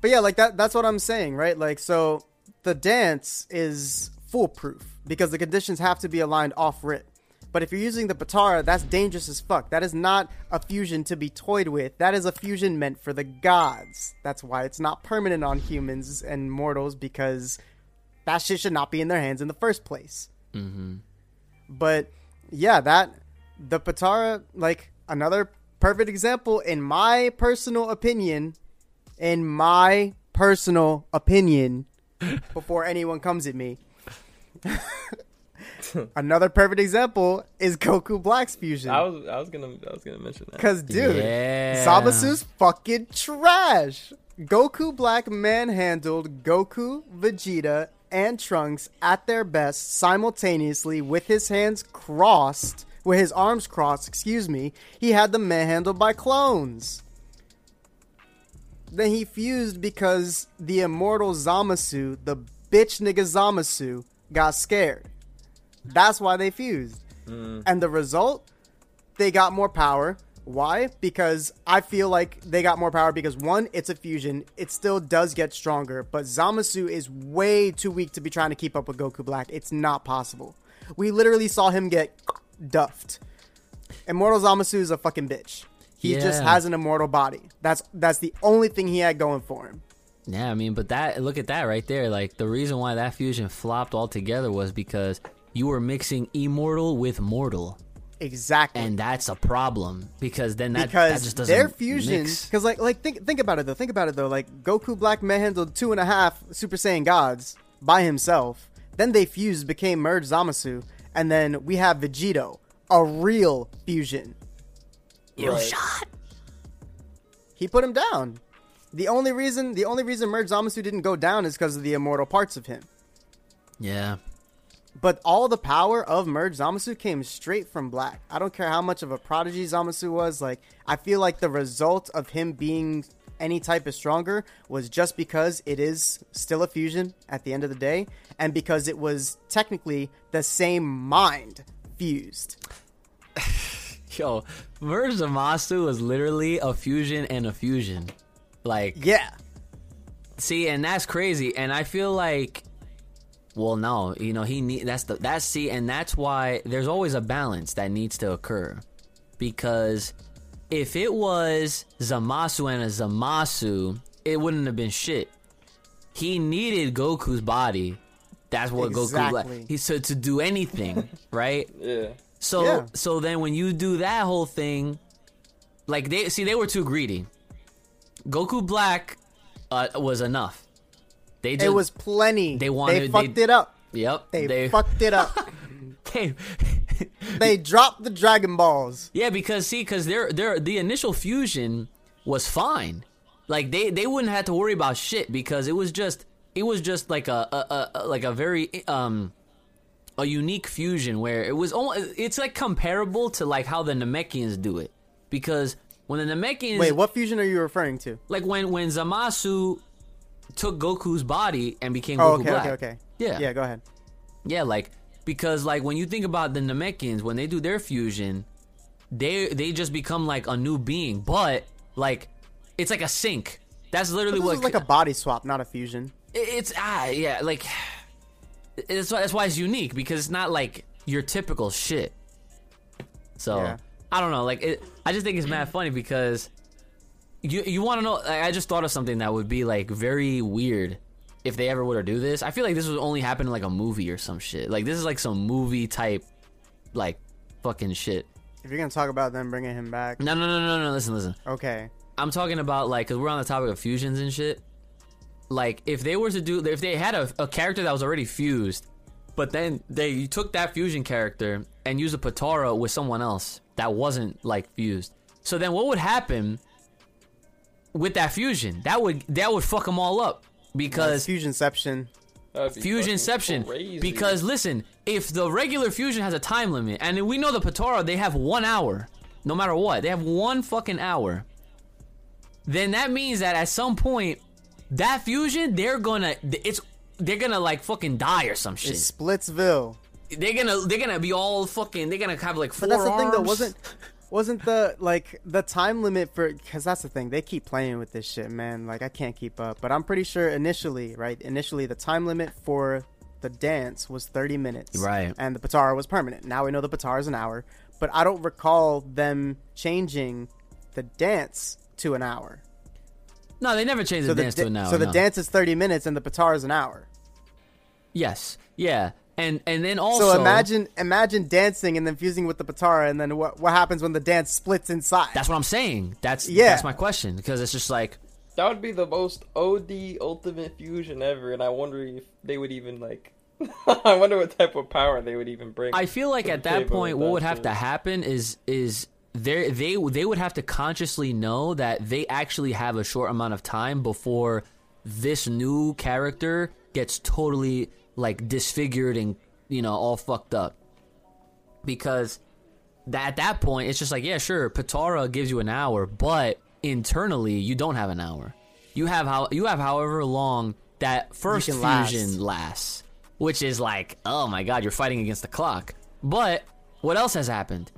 But yeah, like that. That's what I'm saying, right? Like, so the dance is foolproof because the conditions have to be aligned off rip. But if you're using the Potara, that's dangerous as fuck. That is not a fusion to be toyed with. That is a fusion meant for the gods. That's why it's not permanent on humans and mortals because that shit should not be in their hands in the first place. Mm-hmm. But yeah, that the Potara, like another perfect example, in my personal opinion, in my personal opinion, before anyone comes at me. Another perfect example is Goku Black's fusion. I was I was gonna I was gonna mention that. Cause dude, Yeah. Zamasu's fucking trash. Goku Black manhandled Goku, Vegeta, and Trunks at their best simultaneously with his hands crossed, with his arms crossed, excuse me, he had them manhandled by clones. Then he fused because the immortal Zamasu, the bitch nigga Zamasu, got scared. That's why they fused. Mm. And the result, they got more power. Why? Because I feel like they got more power because one, it's a fusion. It still does get stronger, but Zamasu is way too weak to be trying to keep up with Goku Black. It's not possible. We literally saw him get duffed. Immortal Zamasu is a fucking bitch. He just has an immortal body. That's that's the only thing he had going for him. Yeah, I mean, but that look at that right there. Like the reason why that fusion flopped altogether was because you are mixing immortal with mortal, Exactly. and that's a problem because then that, because that just doesn't their fusion because like like think think about it though. Think about it though. Like goku black manhandled two and a half super saiyan gods by himself. Then they fused became merged zamasu. And then we have vegito a real fusion. You Right. shot. he put him down. The only reason the only reason merged zamasu didn't go down is because of the immortal parts of him. Yeah, but all the power of Merge Zamasu came straight from Black. I don't care how much of a prodigy Zamasu was. Like, I feel like the result of him being any type of stronger was just because it is still a fusion at the end of the day, and because it was technically the same mind fused. yo, Merge Zamasu was literally a fusion and a fusion. Like, Yeah. see, and that's crazy. And I feel like, well, no, you know, he need that's the that's see, and that's why there's always a balance that needs to occur, because if it was Zamasu and a Zamasu, it wouldn't have been shit. He needed Goku's body. That's what Goku Exactly. like. He said to do anything, right? Yeah. So Yeah. so then when you do that whole thing, like they see they were too greedy. Goku Black uh, was enough. They just It was plenty. they wanted- They fucked they- it up. yep They, they fucked it up. they- they dropped the Dragon Balls. yeah because see because their their the initial fusion was fine. Like they they wouldn't have to worry about shit because it was just it was just like a, a, a like a very um a unique fusion where it was almost it's like comparable to like how the Namekians do it because when the Namekians Wait, what fusion are you referring to? like when when Zamasu took Goku's body and became Oh, Goku okay, Black. okay, okay. Yeah. Yeah, go ahead. Yeah, like because like when you think about the Namekians when they do their fusion, they they just become like a new being, but like it's like a sync. That's literally what like a body swap, not a fusion. it- it's ah yeah like it's why that's why it's unique because it's not like your typical shit. So Yeah. I don't know, like it, I just think it's mad funny because you you want to know? I just thought of something that would be like very weird if they ever were to do this. I feel like this would only happen in like a movie or some shit. Like this is like some movie type like fucking shit. If you're gonna talk about them bringing him back, No no no no no. Listen listen. okay. I'm talking about like because we're on the topic of fusions and shit. Like if they were to do, if they had a, a character that was already fused, but then they took that fusion character and used a Potara with someone else that wasn't like fused. So then what would happen with that fusion? That would that would fuck them all up because Fusionception. That'd be Fusionception. Because listen, if the regular fusion has a time limit, and we know the Potara, they have one hour, no matter what, they have one fucking hour. Then that means that at some point, that fusion, they're gonna, it's, they're gonna like fucking die or some shit. It's Splitsville. they're gonna, they're gonna be all fucking, they're gonna have like four But that's the thing though, wasn't wasn't the like the time limit for because that's the thing they keep playing with this shit, man. Like I can't keep up. But I'm pretty sure initially, right? Initially, the time limit for the dance was 30 minutes, Right. And the Potara was permanent. Now we know the Potara is an hour, but I don't recall them changing the dance to an hour. No, they never changed So the dance da- to an hour. so the dance is 30 minutes and the Potara is an hour. Yes, yeah, and and then also, So imagine imagine dancing and then fusing with the Potara, and then what what happens when the dance splits inside? That's what I'm saying. That's Yeah. that's my question because it's just like that would be the most OD ultimate fusion ever, and I wonder if they would even like. I wonder what type of power they would even bring. I feel like at that point, what that would have shit. to happen is is they they they would have to consciously know that they actually have a short amount of time before this new character gets totally like disfigured and you know all fucked up because that, at that point it's just like yeah sure Potara gives you an hour but internally you don't have an hour you have how you have however long that first can last. fusion lasts which is like oh my god you're fighting against the clock but what else has happened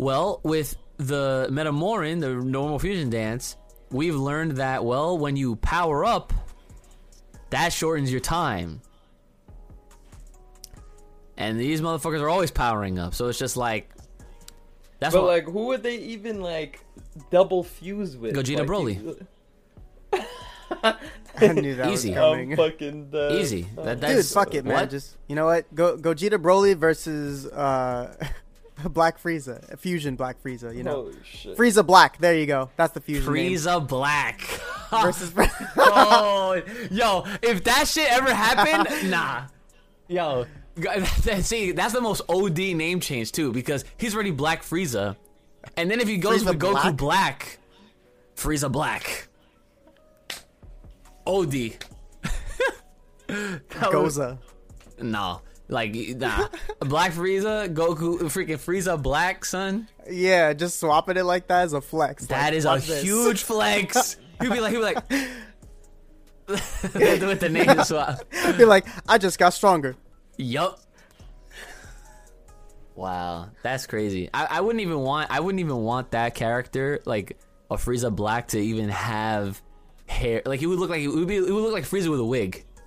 well, with the Metamoran, the normal fusion dance, we've learned that, well, when you power up, that shortens your time. And these motherfuckers are always powering up, so it's just like. That's But what. like, who would they even like double fuse with? Gogeta Like, Broly. I knew that Easy. was I'm coming. fucking dead. Easy. That, Dude, fuck it, man. what? Just you know what? Go Gogeta Broly versus uh, Black Frieza, fusion Black Frieza. You know, Holy shit. Frieza Black. There you go. That's the fusion name. Frieza Black. versus. oh, yo, if that shit ever happened, nah. Yo, g- see, that's the most OD name change too, because he's already Black Frieza, and then if he goes Frieza with Goku Black? Black, Frieza Black, OD. That was- Goza. No, like nah, Black Frieza, Goku, freaking Frieza Black, son. Yeah, just swapping it like that is a flex. That Like, is a this. huge flex. He'd be like, he'd be like. with the name swap. Be like, I just got stronger. Yup. Wow, that's crazy. I, I wouldn't even want. I wouldn't even want that character like a Frieza Black to even have hair. Like he would look like it would be. It would look like Frieza with a wig.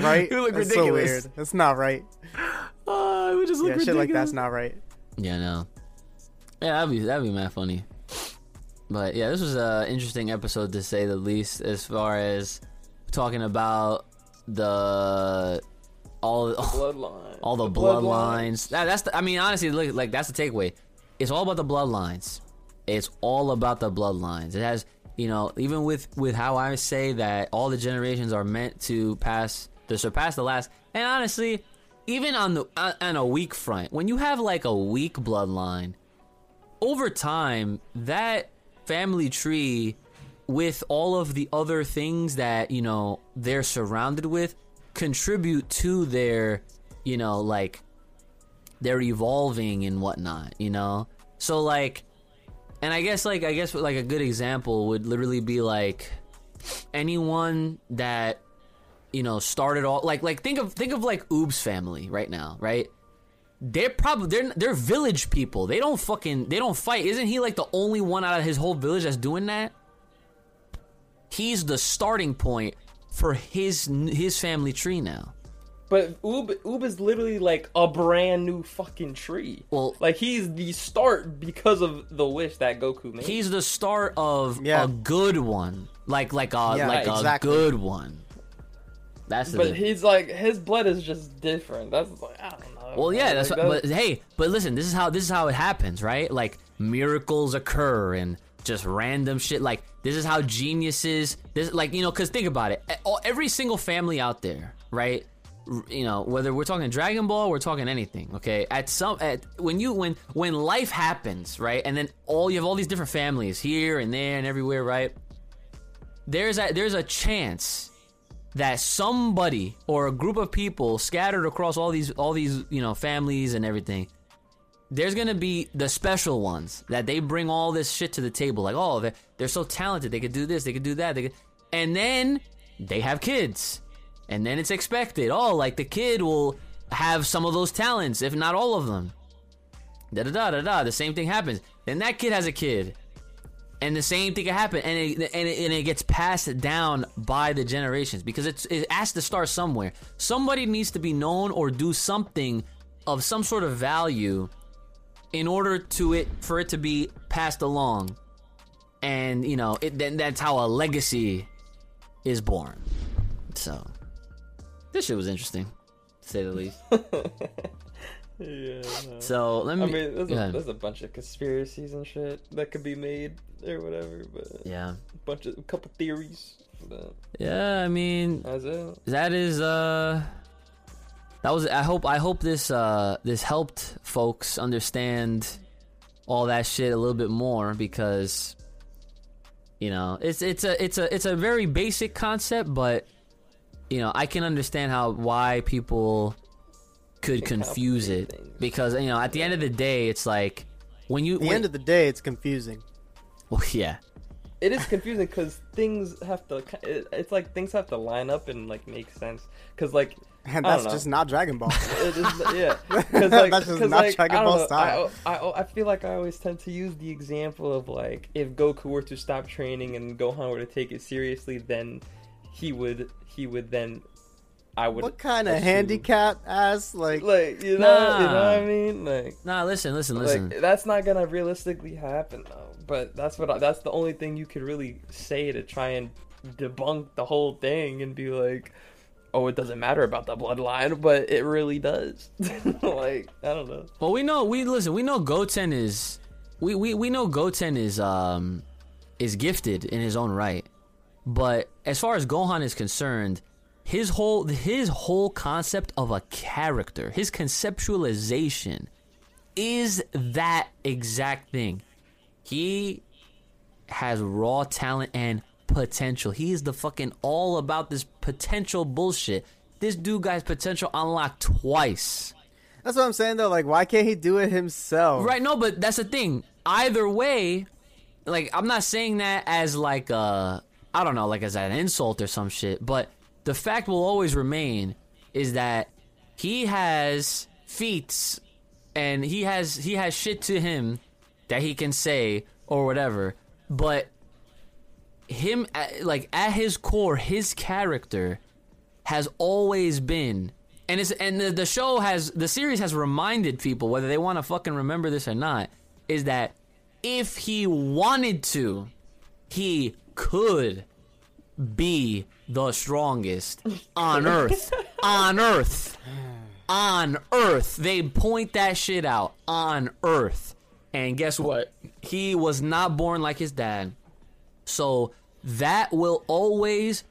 Right? It would look That's ridiculous. so weird. That's not right. Oh, it would just look Yeah, ridiculous. shit like that's not right. Yeah, no. Yeah, that'd be that'd be mad funny. But yeah, this was an interesting episode to say the least, as far as talking about the all Bloodline. all the, bloodlines. That, that's the, I mean, honestly, look, like that's the takeaway. It's all about the bloodlines. It's all about the bloodlines. It has, you know, even with with how I say that all the generations are meant to pass to surpass the last. And honestly, even on the on on a weak front, when you have like a weak bloodline, over time that family tree with all of the other things that you know they're surrounded with contribute to their you know like they're evolving and whatnot you know so like and i guess like i guess like a good example would literally be like anyone that you know started all like like think of think of like oob's family right now right they're probably they're they're village people. They don't fucking they don't fight. Isn't he like the only one out of his whole village that's doing that? He's the starting point for his his family tree now. But Oob, Oob is literally like a brand new fucking tree. Well- like he's the start because of the wish that Goku made. He's the start of Yeah. a good one, like like a Yeah, like exactly. a good one. That's the but diff- he's like his blood is just different. That's like I don't know. Well, yeah, Like, that's what, that- but hey, but listen, this is how this is how it happens, right? Like miracles occur and just random shit. Like this is how geniuses, this like you know, because think about it, every single family out there, right? You know, whether we're talking Dragon Ball, we're talking anything, okay? At some, at when you when when life happens, right, and then all you have all these different families here and there and everywhere, right? There's a there's a chance that somebody or a group of people scattered across all these all these you know families and everything there's gonna be the special ones that they bring all this shit to the table. Like oh they're, they're so talented. They could do this. They could do that. They could and then they have kids. And then it's expected. Oh like the kid will have some of those talents if not all of them. Da da da da da. The same thing happens. Then that kid has a kid. And the same thing can happen, and it, and it, and it gets passed down by the generations. Because it's it has to start somewhere. Somebody needs to be known or do something of some sort of value in order to it for it to be passed along, and you know it, then that's how a legacy is born. So this shit was interesting, to say the least. yeah. no. So let me. I mean, there's a, there's a bunch of conspiracies and shit that could be made or whatever, but yeah, a bunch of a couple theories. But yeah. I mean, that is uh that was i hope i hope this uh this helped folks understand all that shit a little bit more because you know it's it's a it's a it's a very basic concept but you know, I can understand how why people could Can confuse it things. because you know, at the end of the day, it's like when you At the when, end of the day, it's confusing. well, yeah, it is confusing because things have to. It's like things have to line up and like make sense. Because like And that's just not Dragon Ball. it is, yeah. Because like, That's just 'cause, not like, Dragon I Ball know, style. I, I I feel like I always tend to use the example of like if Goku were to stop training and Gohan were to take it seriously, then he would he would then I would. what kind of handicap ass like? Like you know, you know what I mean? Like. nah, listen, listen, listen. Like that's not gonna realistically happen though. But that's what I, that's the only thing you could really say to try and debunk the whole thing and be like, oh, it doesn't matter about the bloodline, but it really does. like I don't know. Well, we know we listen. We know Goten is we, we we know Goten is um is gifted in his own right, but as far as Gohan is concerned, his whole his whole concept of a character, his conceptualization, is that exact thing. He has raw talent and potential. He is the fucking all about this potential bullshit. This dude guy's potential unlocked twice. That's what I'm saying though. Like, why can't he do it himself? Right, no, but that's the thing. Either way, like I'm not saying that as like uh I don't know, like as an insult or some shit, but the fact will always remain is that he has feats and he has he has shit to him that he can say or whatever, but him at- like at his core, his character has always been and it's and the, the show has the series has reminded people whether they want to fucking remember this or not is that if he wanted to he could be the strongest on earth. On earth. On earth. They point that shit out. On earth. And guess what? He was not born like his dad so that will always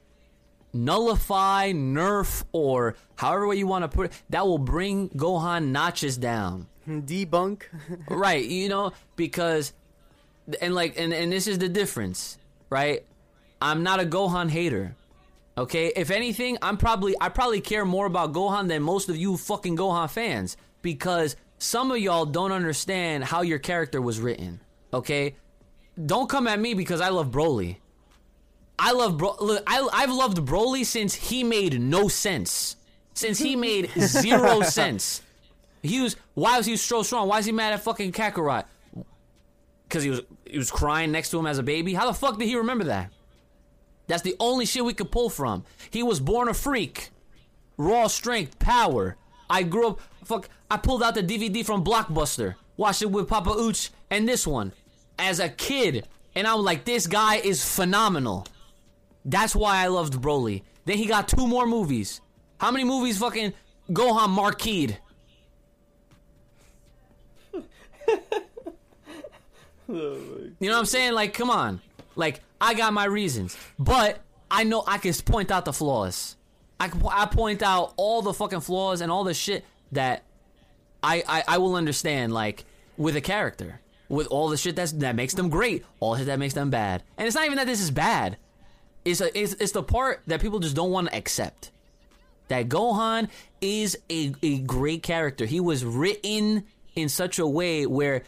nullify, nerf, or however way you want to put it, that will bring Gohan notches down. Hmm, debunk. right, you know, because and like and, and this is the difference, right? I'm not a Gohan hater. Okay? If anything, I'm probably I probably care more about Gohan than most of you fucking Gohan fans because some of y'all don't understand how your character was written. Okay? Don't come at me because I love Broly. I love Bro. Look, I I've loved Broly since he made no sense. Since he made zero sense. He was why was he so strong? Why is he mad at fucking Kakarot? Because he was he was crying next to him as a baby. How the fuck did he remember that? That's the only shit we could pull from. He was born a freak, raw strength, power. I grew up. Fuck. I pulled out the DVD from Blockbuster, watched it with Papa Ooch and this one as a kid, and I was like, this guy is phenomenal. That's why I loved Broly. Then he got two more movies. How many movies fucking Gohan marqueed? You know what I'm saying? Like, come on. Like, I got my reasons. But I know I can point out the flaws. I, I point out all the fucking flaws and all the shit that I, I, I will understand, like, with a character. With all the shit that's, that makes them great, all the shit that makes them bad. And it's not even that this is bad. It's, a, it's, it's the part that people just don't want to accept. That Gohan is a, a great character. He was written in such a way where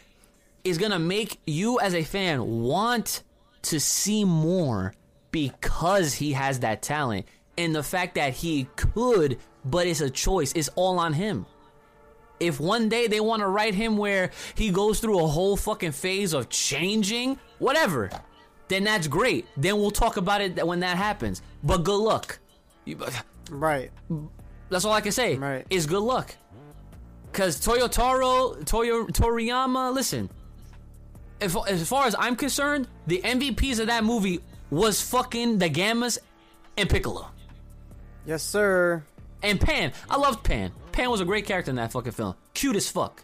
is gonna make you as a fan want to see more because he has that talent and the fact that he could but it's a choice it's all on him if one day they want to write him where he goes through a whole fucking phase of changing whatever then that's great then we'll talk about it when that happens but good luck right. that's all i can say Right. is good luck because Toyotaro, Toyo, Toriyama, listen, if, as far as I'm concerned, the MVPs of that movie was fucking the Gammas and Piccolo. Yes, sir. And Pan. I loved Pan. Pan was a great character in that fucking film. Cute as fuck.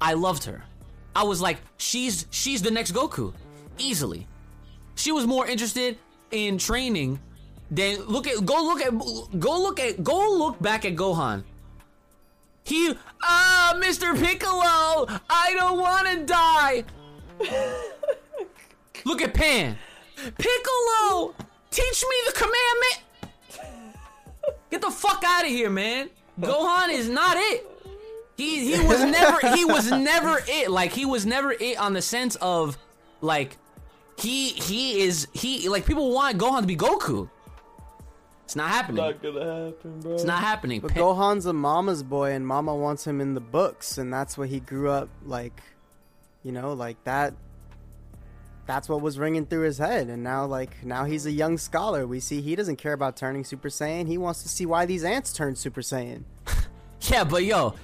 I loved her. I was like, she's she's the next Goku. Easily. She was more interested in training than look at go look at go look at go look back at Gohan. He ah Mr. Piccolo, I don't wanna die. look at Pan. Piccolo! Teach me the commandment! Get the fuck out of here, man. Gohan is not it. He he was never he was never it. Like he was never it on the sense of like he he is he like people want Gohan to be Goku. It's not happening. Not gonna happen, bro. It's not happening. But Pa- Gohan's a mama's boy, and mama wants him in the books, and that's what he grew up like. You know, like that. That's what was ringing through his head, and now, like, now he's a young scholar. We see he doesn't care about turning Super Saiyan. He wants to see why these ants turned Super Saiyan. Yeah, but yo,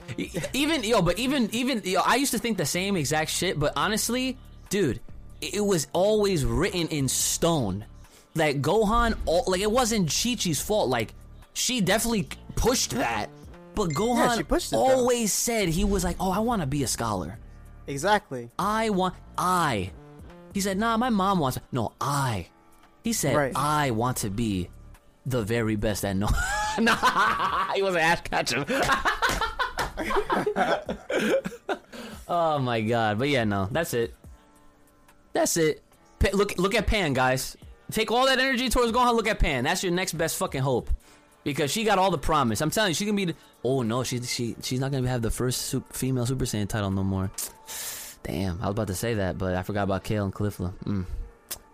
even yo, but even even yo, I used to think the same exact shit. But honestly, dude, it was always written in stone that Gohan, all, like it wasn't Chi Chi's fault. Like she definitely pushed that, but Gohan pushed it, though. always said he was like, "Oh, I want to be a scholar. Exactly. I want I." He said, "Nah, my mom wants." No, I. He said, Right. "I want to be the very best at no." nah, he wasn't Ash Ketchum. oh my god! But yeah, no, that's it. That's it. Pa- look, look at Pan, guys. Take all that energy towards Gohan. Look at Pan. That's your next best fucking hope, because she got all the promise. I'm telling you, she can be. The, oh no, she she she's not gonna have the first sup- female Super Saiyan title no more. Damn, I was about to say that, but I forgot about Kale and Caulifla. Mm.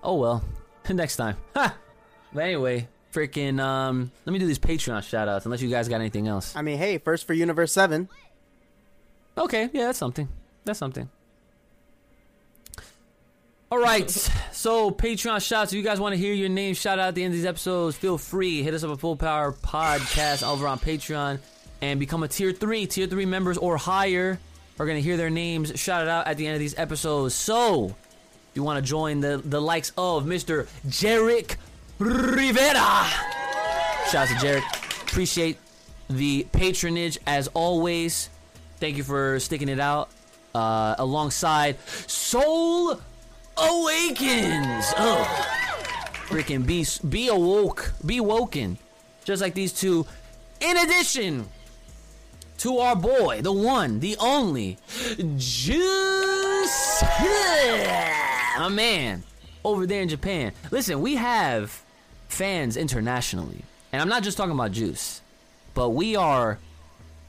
Oh well, next time. Ha! But anyway, freaking um, let me do these Patreon shout outs unless you guys got anything else. I mean, hey, first for Universe Seven. Okay, yeah, that's something. That's something. All right, so Patreon shouts. If you guys want to hear your name shout out at the end of these episodes, feel free. Hit us up at Full Power Podcast over on Patreon and become a tier three. Tier three members or higher are going to hear their names shouted out at the end of these episodes. So, if you want to join the, the likes of Mr. Jarek Rivera, shout out to Jarek. Appreciate the patronage as always. Thank you for sticking it out. Uh, alongside Soul Awakens. Oh, freaking be be awoke, be woken, just like these two. In addition to our boy, the one, the only, Juice, my man, over there in Japan. Listen, we have fans internationally, and I'm not just talking about Juice, but we are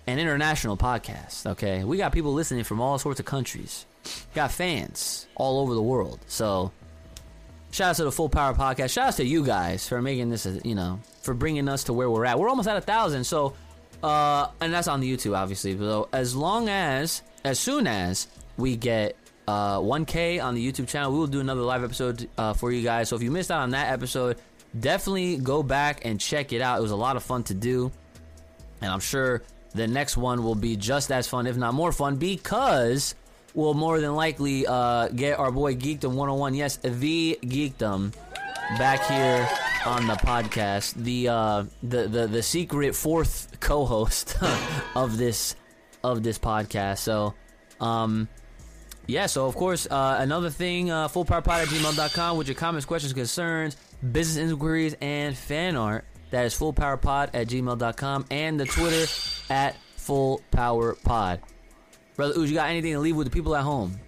an international podcast. Okay, we got people listening from all sorts of countries. Got fans all over the world. So, shout out to the Full Power Podcast. Shout out to you guys for making this. You know, for bringing us to where we're at. We're almost at a thousand. So, uh, and that's on the YouTube, obviously. So, as long as, as soon as we get uh 1K on the YouTube channel, we will do another live episode uh, for you guys. So, if you missed out on that episode, definitely go back and check it out. It was a lot of fun to do and I'm sure the next one will be just as fun, if not more fun, because we'll more than likely uh, get our boy Geekdom 101. Yes, the Geekdom back here on the podcast. The uh, the, the the secret fourth co-host of this of this podcast. So. Um, yeah, so of course, uh, another thing, uh, fullpowerpod at gmail.com with your comments, questions, concerns, business inquiries, and fan art. That is fullpowerpod at gmail.com and the Twitter at fullpowerpod. Brother Ooze, you got anything to leave with the people at home?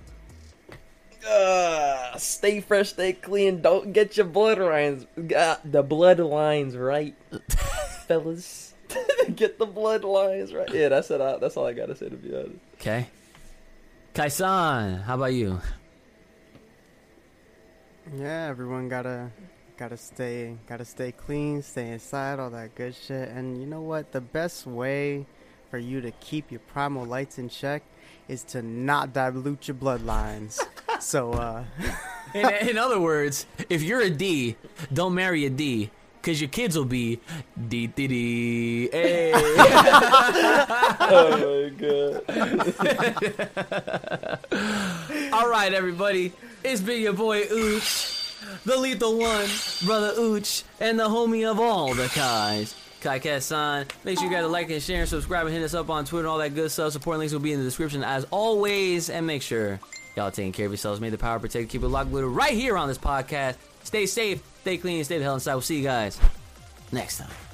Uh, stay fresh, stay clean. Don't get your bloodlines. Got the bloodlines right, fellas. get the bloodlines right. Yeah, that's it. I, that's all I gotta say to be honest. Okay. Kaisan, how about you? Yeah, everyone gotta gotta stay gotta stay clean, stay inside, all that good shit. And you know what? The best way for you to keep your primal lights in check is to not dilute your bloodlines. so uh In, in other words, if you're a D, don't marry a D. Cause your kids will be D D D. Hey. Oh my god. All right, everybody. It's been your boy Ooch, the lethal one, brother Ooch, and the homie of all the Kais. Kai San. Make sure you guys like and share and subscribe and hit us up on Twitter and all that good stuff. Support links will be in the description as always. And make sure y'all taking care of yourselves. May the power protect. Keep it locked with right here on this podcast. Stay safe, stay clean, stay the hell inside. We'll see you guys next time.